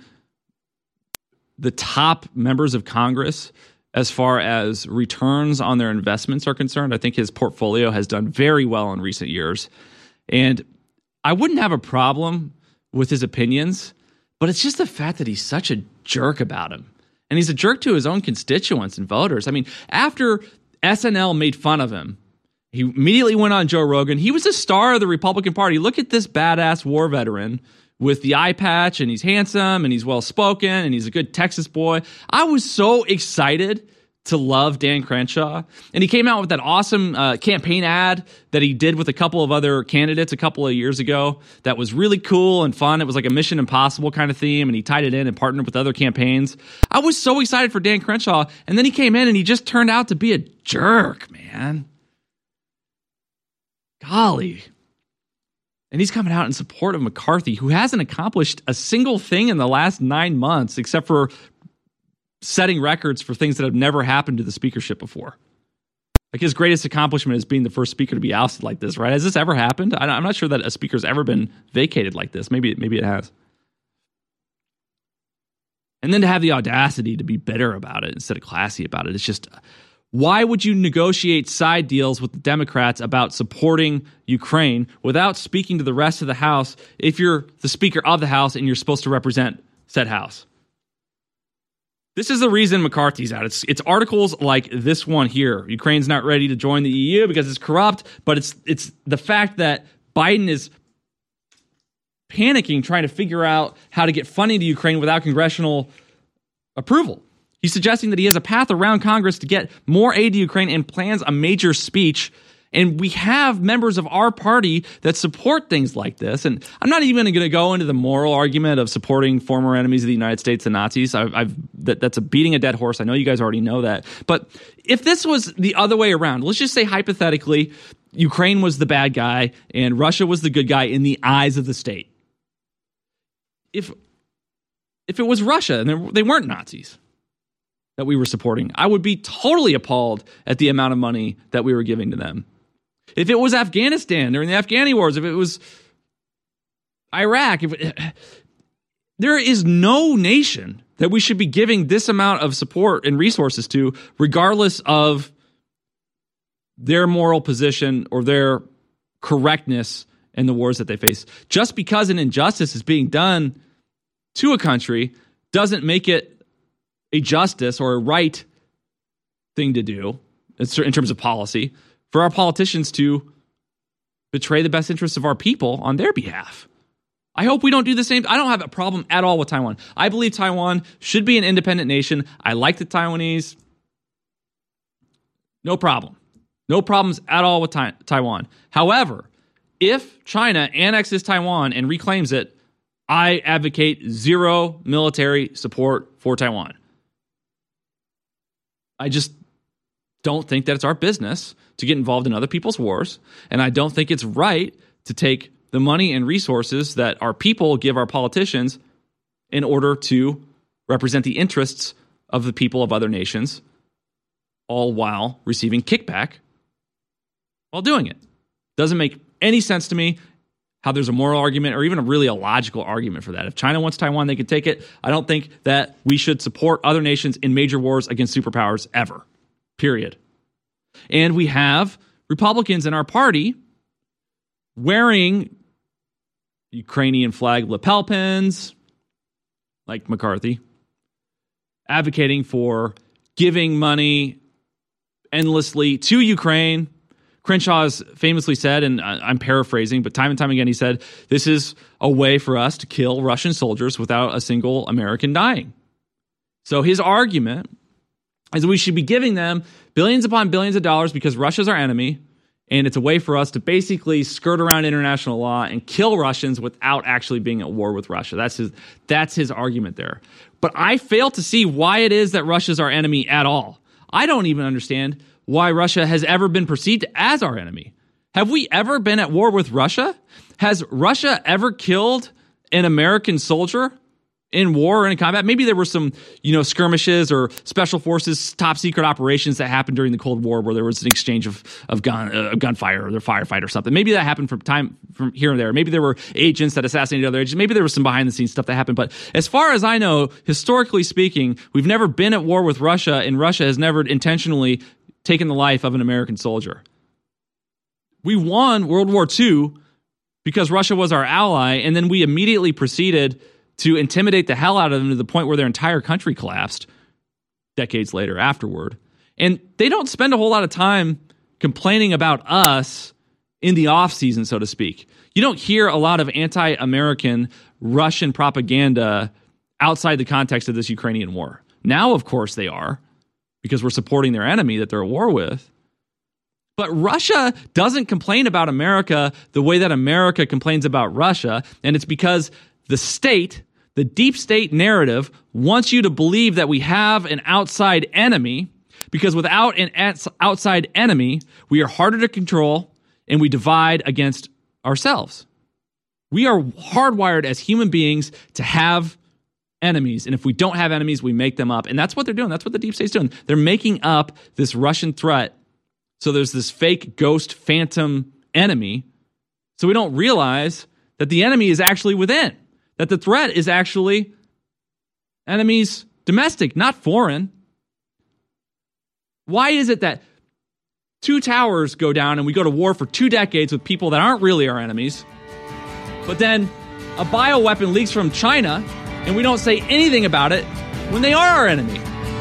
the top members of Congress as far as returns on their investments are concerned. I think his portfolio has done very well in recent years. And I wouldn't have a problem with his opinions, but it's just the fact that he's such a jerk about him. And he's a jerk to his own constituents and voters. I mean, after SNL made fun of him, he immediately went on Joe Rogan. He was a star of the Republican Party. Look at this badass war veteran with the eye patch, and he's handsome and he's well spoken and he's a good Texas boy. I was so excited to love Dan Crenshaw. And he came out with that awesome uh, campaign ad that he did with a couple of other candidates a couple of years ago that was really cool and fun. It was like a Mission Impossible kind of theme, and he tied it in and partnered with other campaigns. I was so excited for Dan Crenshaw. And then he came in and he just turned out to be a jerk, man. Golly. And he's coming out in support of McCarthy, who hasn't accomplished a single thing in the last nine months except for setting records for things that have never happened to the speakership before. Like his greatest accomplishment is being the first speaker to be ousted like this, right? Has this ever happened? I'm not sure that a speaker's ever been vacated like this. Maybe, maybe it has. And then to have the audacity to be bitter about it instead of classy about it, it's just why would you negotiate side deals with the Democrats about supporting Ukraine without speaking to the rest of the House if you're the Speaker of the House and you're supposed to represent said House? This is the reason McCarthy's out. It's it's articles like this one here. Ukraine's not ready to join the EU because it's corrupt, but it's it's the fact that Biden is panicking trying to figure out how to get funding to Ukraine without congressional approval. He's suggesting that he has a path around Congress to get more aid to Ukraine and plans a major speech. And we have members of our party that support things like this. And I'm not even going to go into the moral argument of supporting former enemies of the United States, the Nazis. I've, I've that, that's a beating a dead horse. I know you guys already know that. But if this was the other way around, let's just say hypothetically, Ukraine was the bad guy and Russia was the good guy in the eyes of the state. If if it was Russia and they weren't Nazis, that we were supporting, I would be totally appalled at the amount of money that we were giving to them. If it was Afghanistan during the Afghani wars, if it was Iraq, if it, (sighs) there is no nation that we should be giving this amount of support and resources to, regardless of their moral position or their correctness in the wars that they face. Just because an injustice is being done to a country doesn't make it a justice or a right thing to do in terms of policy for our politicians to betray the best interests of our people on their behalf. I hope we don't do the same. I don't have a problem at all with Taiwan. I believe Taiwan should be an independent nation. I like the Taiwanese. No problem. No problems at all with tai- Taiwan. However, if China annexes Taiwan and reclaims it, I advocate zero military support for Taiwan. I just don't think that it's our business to get involved in other people's wars. And I don't think it's right to take the money and resources that our people give our politicians in order to represent the interests of the people of other nations, all while receiving kickback while doing it. Doesn't make any sense to me how there's a moral argument or even a really a logical argument for that. If China wants Taiwan, they can take it. I don't think that we should support other nations in major wars against superpowers ever. Period. And we have Republicans in our party wearing Ukrainian flag lapel pins, like McCarthy, advocating for giving money endlessly to Ukraine. Crenshaw has famously said, and I'm paraphrasing, but time and time again he said, this is a way for us to kill Russian soldiers without a single American dying. So his argument is we should be giving them billions upon billions of dollars because Russia's our enemy and it's a way for us to basically skirt around international law and kill Russians without actually being at war with Russia. That's his that's his argument there. But I fail to see why it is that Russia's our enemy at all. I don't even understand why Russia has ever been perceived as our enemy. Have we ever been at war with Russia? Has Russia ever killed an American soldier? in war or in combat. Maybe there were some, you know, skirmishes or special forces top secret operations that happened during the Cold War where there was an exchange of of gun uh, gunfire or their firefight or something. Maybe that happened from time from here and there. Maybe there were agents that assassinated other agents. Maybe there was some behind the scenes stuff that happened. But as far as I know, historically speaking, we've never been at war with Russia, and Russia has never intentionally taken the life of an American soldier. We won World War II because Russia was our ally, and then we immediately proceeded to intimidate the hell out of them to the point where their entire country collapsed decades later afterward. And they don't spend a whole lot of time complaining about us in the off season, so to speak. You don't hear a lot of anti American Russian propaganda outside the context of this Ukrainian war. Now, of course, they are because we're supporting their enemy that they're at war with. But Russia doesn't complain about America the way that America complains about Russia. And it's because the state the deep state narrative wants you to believe that we have an outside enemy because without an outside enemy, we are harder to control and we divide against ourselves. We are hardwired as human beings to have enemies. And if we don't have enemies, we make them up. And that's what they're doing. That's what the deep state's doing. They're making up this Russian threat. So there's this fake ghost phantom enemy. So we don't realize that the enemy is actually within that the threat is actually enemies domestic, not foreign. Why is it that two towers go down and we go to war for two decades with people that aren't really our enemies, but then a bioweapon leaks from China and we don't say anything about it when they are our enemy?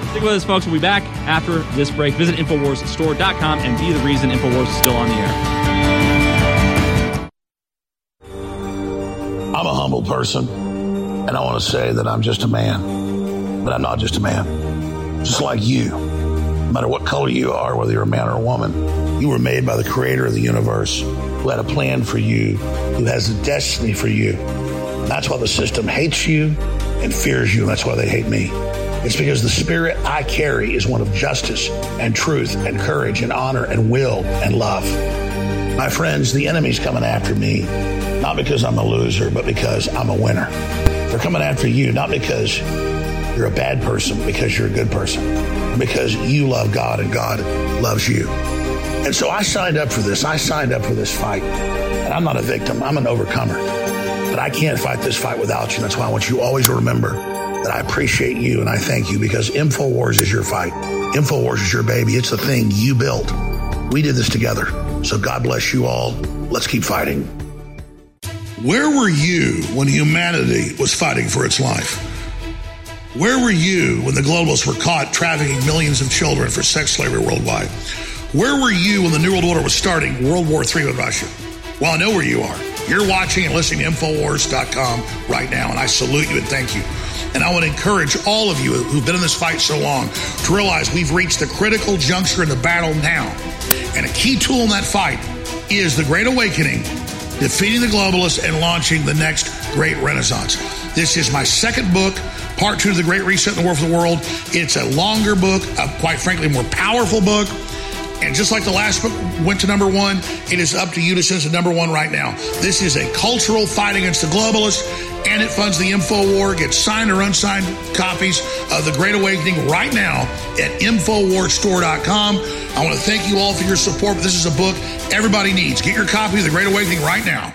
Stick with us, folks. We'll be back after this break. Visit InfoWarsStore.com and be the reason InfoWars is still on the air. I'm a humble person, and I want to say that I'm just a man, but I'm not just a man. Just like you, no matter what color you are, whether you're a man or a woman, you were made by the creator of the universe who had a plan for you, who has a destiny for you. That's why the system hates you and fears you, and that's why they hate me. It's because the spirit I carry is one of justice and truth and courage and honor and will and love. My friends, the enemy's coming after me not because I'm a loser, but because I'm a winner. They're coming after you, not because you're a bad person, because you're a good person, because you love God and God loves you. And so I signed up for this. I signed up for this fight. And I'm not a victim, I'm an overcomer. But I can't fight this fight without you. That's why I want you always to remember that I appreciate you and I thank you because InfoWars is your fight. InfoWars is your baby. It's the thing you built. We did this together. So God bless you all. Let's keep fighting. Where were you when humanity was fighting for its life? Where were you when the globalists were caught trafficking millions of children for sex slavery worldwide? Where were you when the New World Order was starting World War III with Russia? Well, I know where you are. You're watching and listening to Infowars.com right now, and I salute you and thank you. And I want to encourage all of you who've been in this fight so long to realize we've reached the critical juncture in the battle now. And a key tool in that fight is the Great Awakening Defeating the Globalists and Launching the Next Great Renaissance. This is my second book, part two of The Great Reset in the War for the World. It's a longer book, a, quite frankly, more powerful book. And just like the last book went to number one, it is up to you to send to number one right now. This is a cultural fight against the globalists, and it funds the info war. Get signed or unsigned copies of The Great Awakening right now at InfoWarsStore.com. I want to thank you all for your support, but this is a book everybody needs. Get your copy of The Great Awakening right now.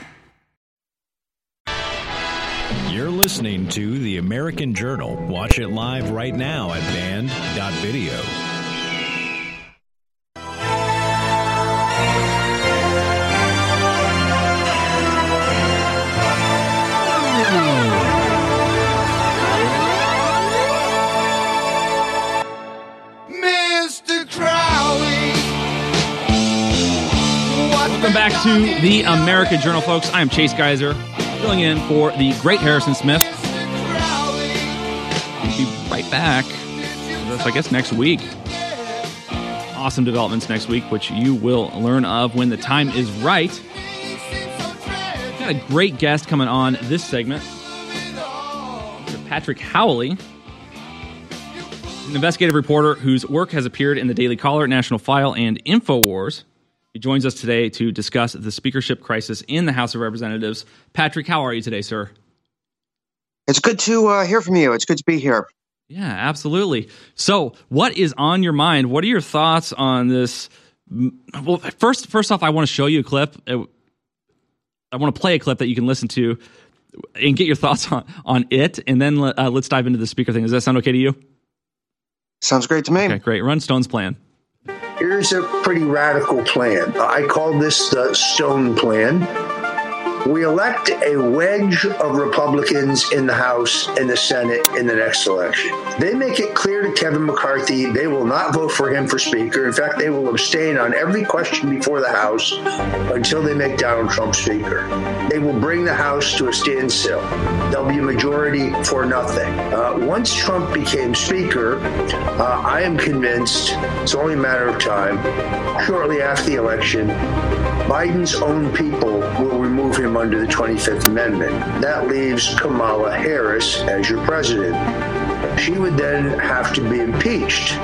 You're listening to The American Journal. Watch it live right now at band.video. back to the American Journal, folks. I am Chase Geiser, filling in for the great Harrison Smith. We'll be right back. I guess next week. Awesome developments next week, which you will learn of when the time is right. Got a great guest coming on this segment. Patrick Howley, an investigative reporter whose work has appeared in the Daily Caller, National File, and InfoWars. He joins us today to discuss the speakership crisis in the House of Representatives. Patrick, how are you today, sir? It's good to uh, hear from you. It's good to be here. Yeah, absolutely. So, what is on your mind? What are your thoughts on this? Well, first, first off, I want to show you a clip. I want to play a clip that you can listen to and get your thoughts on, on it, and then uh, let's dive into the speaker thing. Does that sound okay to you? Sounds great to me. Okay, great. Run Stone's plan. Here's a pretty radical plan. I call this the Stone Plan. We elect a wedge of Republicans in the House and the Senate in the next election. They make it clear to Kevin McCarthy they will not vote for him for Speaker. In fact, they will abstain on every question before the House until they make Donald Trump Speaker. They will bring the House to a standstill. There'll be a majority for nothing. Uh, once Trump became Speaker, uh, I am convinced it's only a matter of time. Shortly after the election, Biden's own people will remove him under the 25th Amendment. That leaves Kamala Harris as your president. She would then have to be impeached.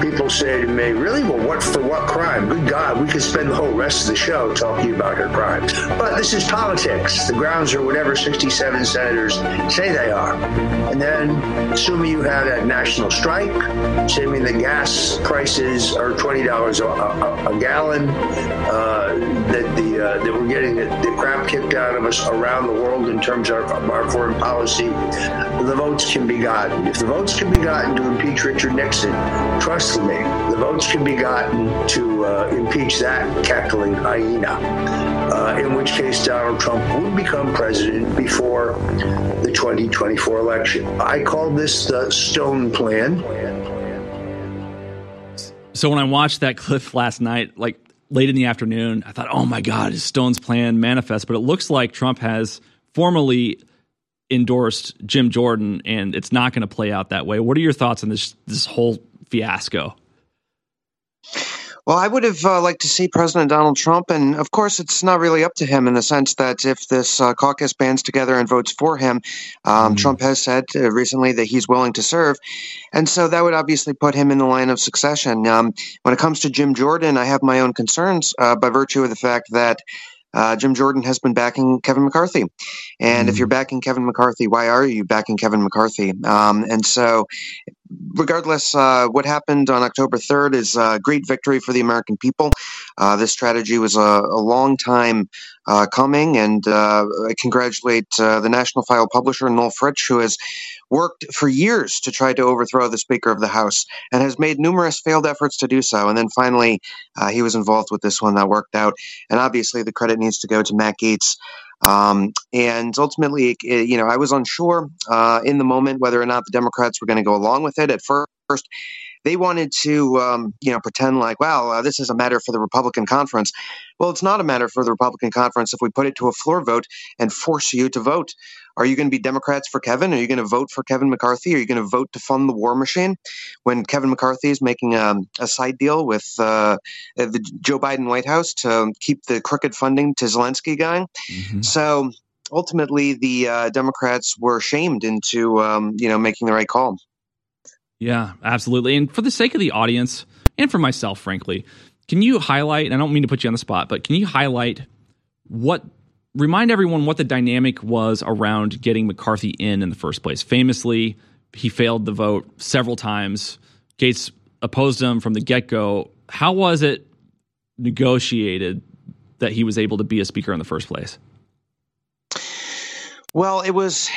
People say to me, really? Well, what for what crime? Good God, we could spend the whole rest of the show talking about her crimes. But this is politics. The grounds are whatever 67 senators say they are. And then, assuming you had a national strike, assuming the gas prices are $20 a, a, gallon, uh, that the uh, that we're getting the, the crap kicked out of us around the world in terms of our foreign policy, the votes can be gotten. If the votes can be gotten to impeach Richard Nixon, trust the votes can be gotten to uh, impeach that cackling hyena. Uh, in which case, Donald Trump would become president before the 2024 election. I call this the Stone Plan. So when I watched that clip last night, like late in the afternoon, I thought, oh my God, is Stone's plan manifest? But it looks like Trump has formally endorsed Jim Jordan, and it's not going to play out that way. What are your thoughts on this this whole fiasco? Well, I would have uh, liked to see President Donald Trump, and of course, it's not really up to him in the sense that if this uh, caucus bands together and votes for him, um, mm. Trump has said uh, recently that he's willing to serve, and so that would obviously put him in the line of succession. Um, when it comes to Jim Jordan, I have my own concerns uh, by virtue of the fact that uh, Jim Jordan has been backing Kevin McCarthy. And mm. if you're backing Kevin McCarthy, why are you backing Kevin McCarthy? Um, and so, regardless, uh, what happened on October 3rd is a great victory for the American people. Uh, this strategy was a, a long time uh, coming, and uh, I congratulate uh, the National File publisher, Noel Fritsch, who has worked for years to try to overthrow the Speaker of the House and has made numerous failed efforts to do so. And then finally, uh, he was involved with this one that worked out. And obviously, the credit needs to go to Matt Gaetz. Um, and ultimately, it, you know, I was unsure uh, in the moment whether or not the Democrats were going to go along with it. At first, they wanted to, um, you know, pretend like, well, uh, this is a matter for the Republican conference. Well, it's not a matter for the Republican conference if we put it to a floor vote and force you to vote. Are you going to be Democrats for Kevin? Are you going to vote for Kevin McCarthy? Are you going to vote to fund the war machine when Kevin McCarthy is making a, um, a side deal with uh, the Joe Biden White House to keep the crooked funding to Zelensky going? Mm-hmm. So ultimately, the uh, Democrats were shamed into um, you know making the right call. Yeah, absolutely. And for the sake of the audience and for myself, frankly, Can you highlight? I don't mean to put you on the spot, but can you highlight what? Remind everyone what the dynamic was around getting McCarthy in in the first place. Famously, he failed the vote several times. Gaetz opposed him from the get go. How was it negotiated that he was able to be a speaker in the first place? Well, it was,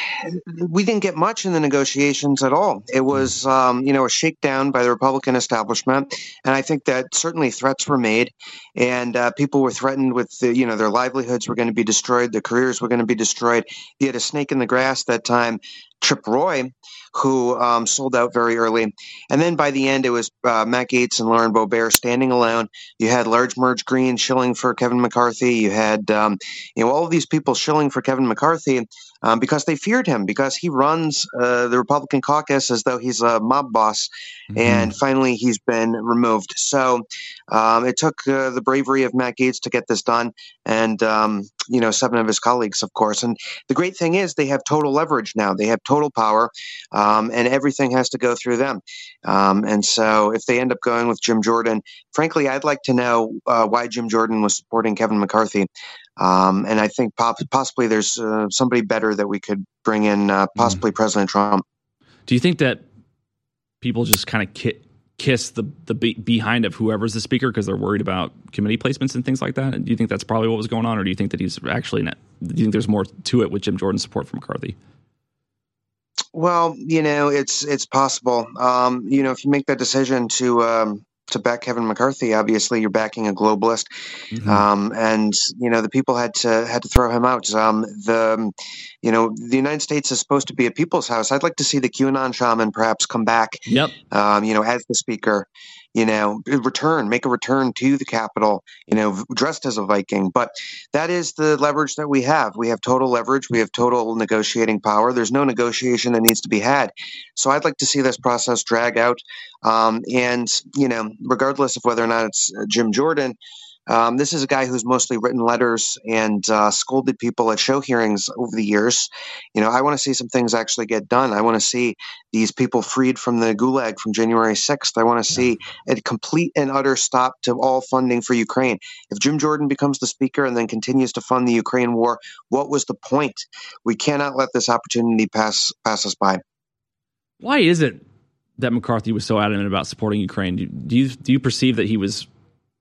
we didn't get much in the negotiations at all. It was, um, you know, a shakedown by the Republican establishment. And I think that certainly threats were made and uh, people were threatened with, the, you know, their livelihoods were going to be destroyed, their careers were going to be destroyed. You had a snake in the grass that time, Chip Roy, who um, sold out very early. And then by the end, it was uh, Matt Gaetz and Lauren Boebert standing alone. You had Large Marge Greene shilling for Kevin McCarthy. You had, um, you know, all of these people shilling for Kevin McCarthy um, because they feared him because he runs uh, the Republican caucus as though he's a mob boss. Mm-hmm. And finally, he's been removed. So um, it took uh, the bravery of Matt Gaetz to get this done, and um, you know, seven of his colleagues, of course. And the great thing is, they have total leverage now. They have total power, um, and everything has to go through them. Um, and so, if they end up going with Jim Jordan, frankly, I'd like to know uh, why Jim Jordan was supporting Kevin McCarthy. Um, and I think possibly there's uh, somebody better that we could bring in, uh, mm-hmm. possibly mm. President Trump. Do you think that people just kind of ki- kiss the the be- behind of whoever's the speaker because they're worried about committee placements and things like that? Do you think that's probably what was going on, or do you think that he's actually? Not, do you think there's more to it with Jim Jordan's support from McCarthy? Well, you know, it's it's possible. Um, you know, if you make that decision to um, to back Kevin McCarthy. Obviously, you're backing a globalist, mm-hmm. um, and you know the people had to had to throw him out. Um, the you know the United States is supposed to be a people's house. I'd like to see the QAnon shaman perhaps come back. Yep. Um, you know, as the speaker you know, return, make a return to the Capitol, you know, dressed as a Viking. But that is the leverage that we have. We have total leverage. We have total negotiating power. There's no negotiation that needs to be had. So I'd like to see this process drag out. Um, and, you know, regardless of whether or not it's uh, Jim Jordan, um, this is a guy who's mostly written letters and uh, scolded people at show hearings over the years. You know, I want to see some things actually get done. I want to see these people freed from the gulag from January 6th. I want to see a complete and utter stop to all funding for Ukraine. If Jim Jordan becomes the speaker and then continues to fund the Ukraine war, what was the point? We cannot let this opportunity pass pass us by. Why is it that McCarthy was so adamant about supporting Ukraine? Do you do you perceive that he was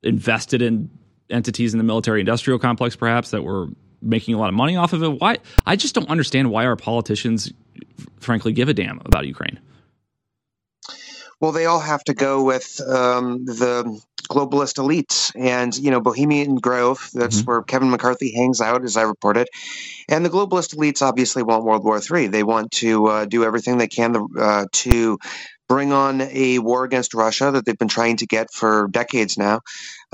invested in entities in the military industrial complex, perhaps that were making a lot of money off of it. Why? I just don't understand why our politicians, frankly, give a damn about Ukraine. Well, they all have to go with um, the globalist elites, and you know, Bohemian Grove. That's mm-hmm. where Kevin McCarthy hangs out, as I reported. And the globalist elites obviously want World War III. They want to uh, do everything they can uh, to bring on a war against Russia that they've been trying to get for decades now,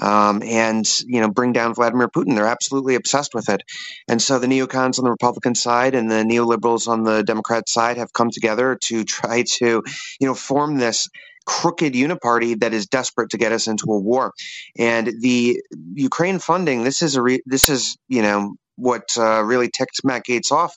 um, and you know bring down Vladimir Putin. They're absolutely obsessed with it, and so the neocons on the Republican side and the neoliberals on the Democrat side have come together to (laughs) try to you know form this crooked uniparty that is desperate to get us into a war. And the Ukraine funding, this is a re- this is you know what uh, really ticked Matt Gaetz off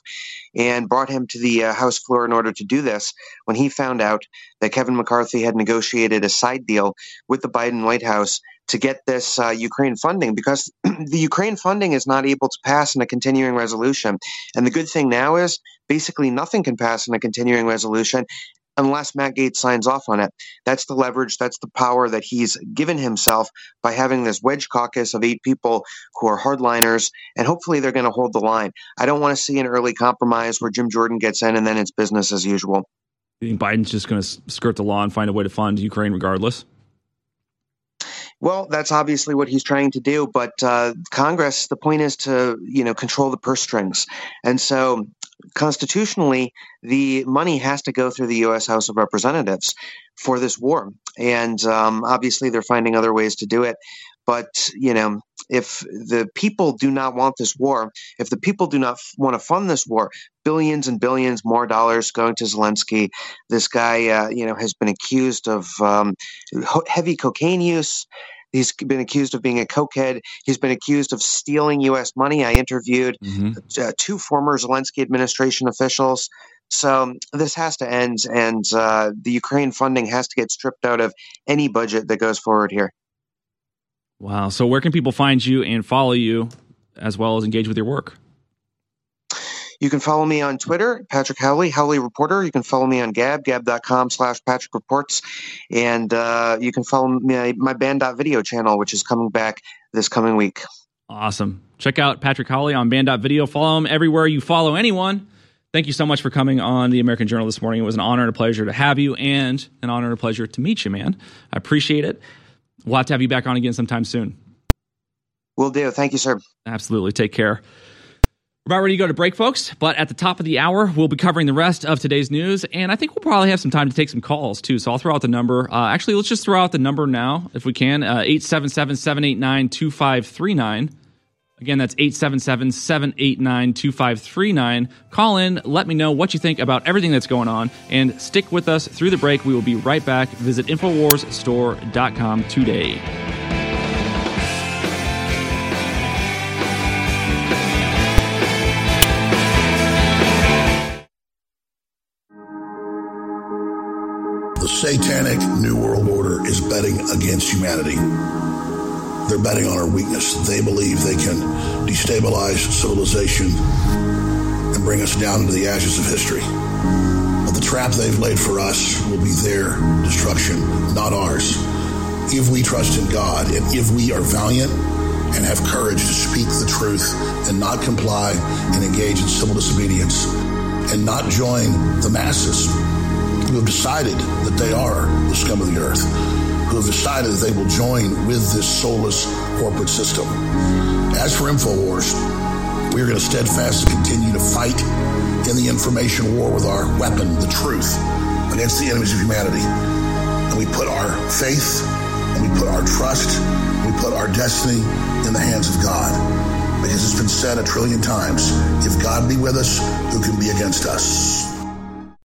and brought him to the uh, House floor in order to do this when he found out that Kevin McCarthy had negotiated a side deal with the Biden White House to get this uh, Ukraine funding because (clears throat) the Ukraine funding is not able to pass in a continuing resolution. And the good thing now is basically nothing can pass in a continuing resolution unless Matt Gaetz signs off on it. That's the leverage, that's the power that he's given himself by having this wedge caucus of eight people who are hardliners, and hopefully they're going to hold the line. I don't want to see an early compromise where Jim Jordan gets in and then it's business as usual. You think Biden's just going to skirt the law and find a way to fund Ukraine regardless? Well, that's obviously what he's trying to do, but uh, Congress, the point is to you know control the purse strings, and so constitutionally, the money has to go through the U.S. House of Representatives for this war. And um, obviously, they're finding other ways to do it. But, you know, if the people do not want this war, if the people do not f- want to fund this war, billions and billions more dollars going to Zelensky. This guy, uh, you know, has been accused of um, heavy cocaine use. He's been accused of being a cokehead. He's been accused of stealing U.S. money. I interviewed mm-hmm. uh, two former Zelensky administration officials. So this has to end, and uh, the Ukraine funding has to get stripped out of any budget that goes forward here. Wow. So where can people find you and follow you as well as engage with your work? You can follow me on Twitter, Patrick Howley, Howley Reporter. You can follow me on Gab, gab.com slash Patrick Reports. And uh, you can follow me my, my banned.video channel, which is coming back this coming week. Awesome. Check out Patrick Howley on banned.video. Follow him everywhere you follow anyone. Thank you so much for coming on the American Journal this morning. It was an honor and a pleasure to have you and an honor and a pleasure to meet you, man. I appreciate it. We'll have to have you back on again sometime soon. Will do. Thank you, sir. Absolutely. Take care. About ready to go to break, folks. But at the top of the hour, we'll be covering the rest of today's news. And I think we'll probably have some time to take some calls, too. So I'll throw out the number. Uh, actually, let's just throw out the number now, if we can uh, 877 789 2539. Again, that's 877 789 2539. Call in, let me know what you think about everything that's going on, and stick with us through the break. We will be right back. Visit InfoWarsStore.com today. The satanic New World Order is betting against humanity. They're betting on our weakness. They believe they can destabilize civilization and bring us down into the ashes of history. But the trap they've laid for us will be their destruction, not ours. If we trust in God and if we are valiant and have courage to speak the truth and not comply and engage in civil disobedience and not join the masses who have decided that they are the scum of the earth, who have decided that they will join with this soulless corporate system. As for InfoWars, we are going to steadfastly continue to fight in the information war with our weapon, the truth, against the enemies of humanity. And we put our faith and we put our trust, we put our destiny in the hands of God. Because it's been said a trillion times if God be with us, who can be against us?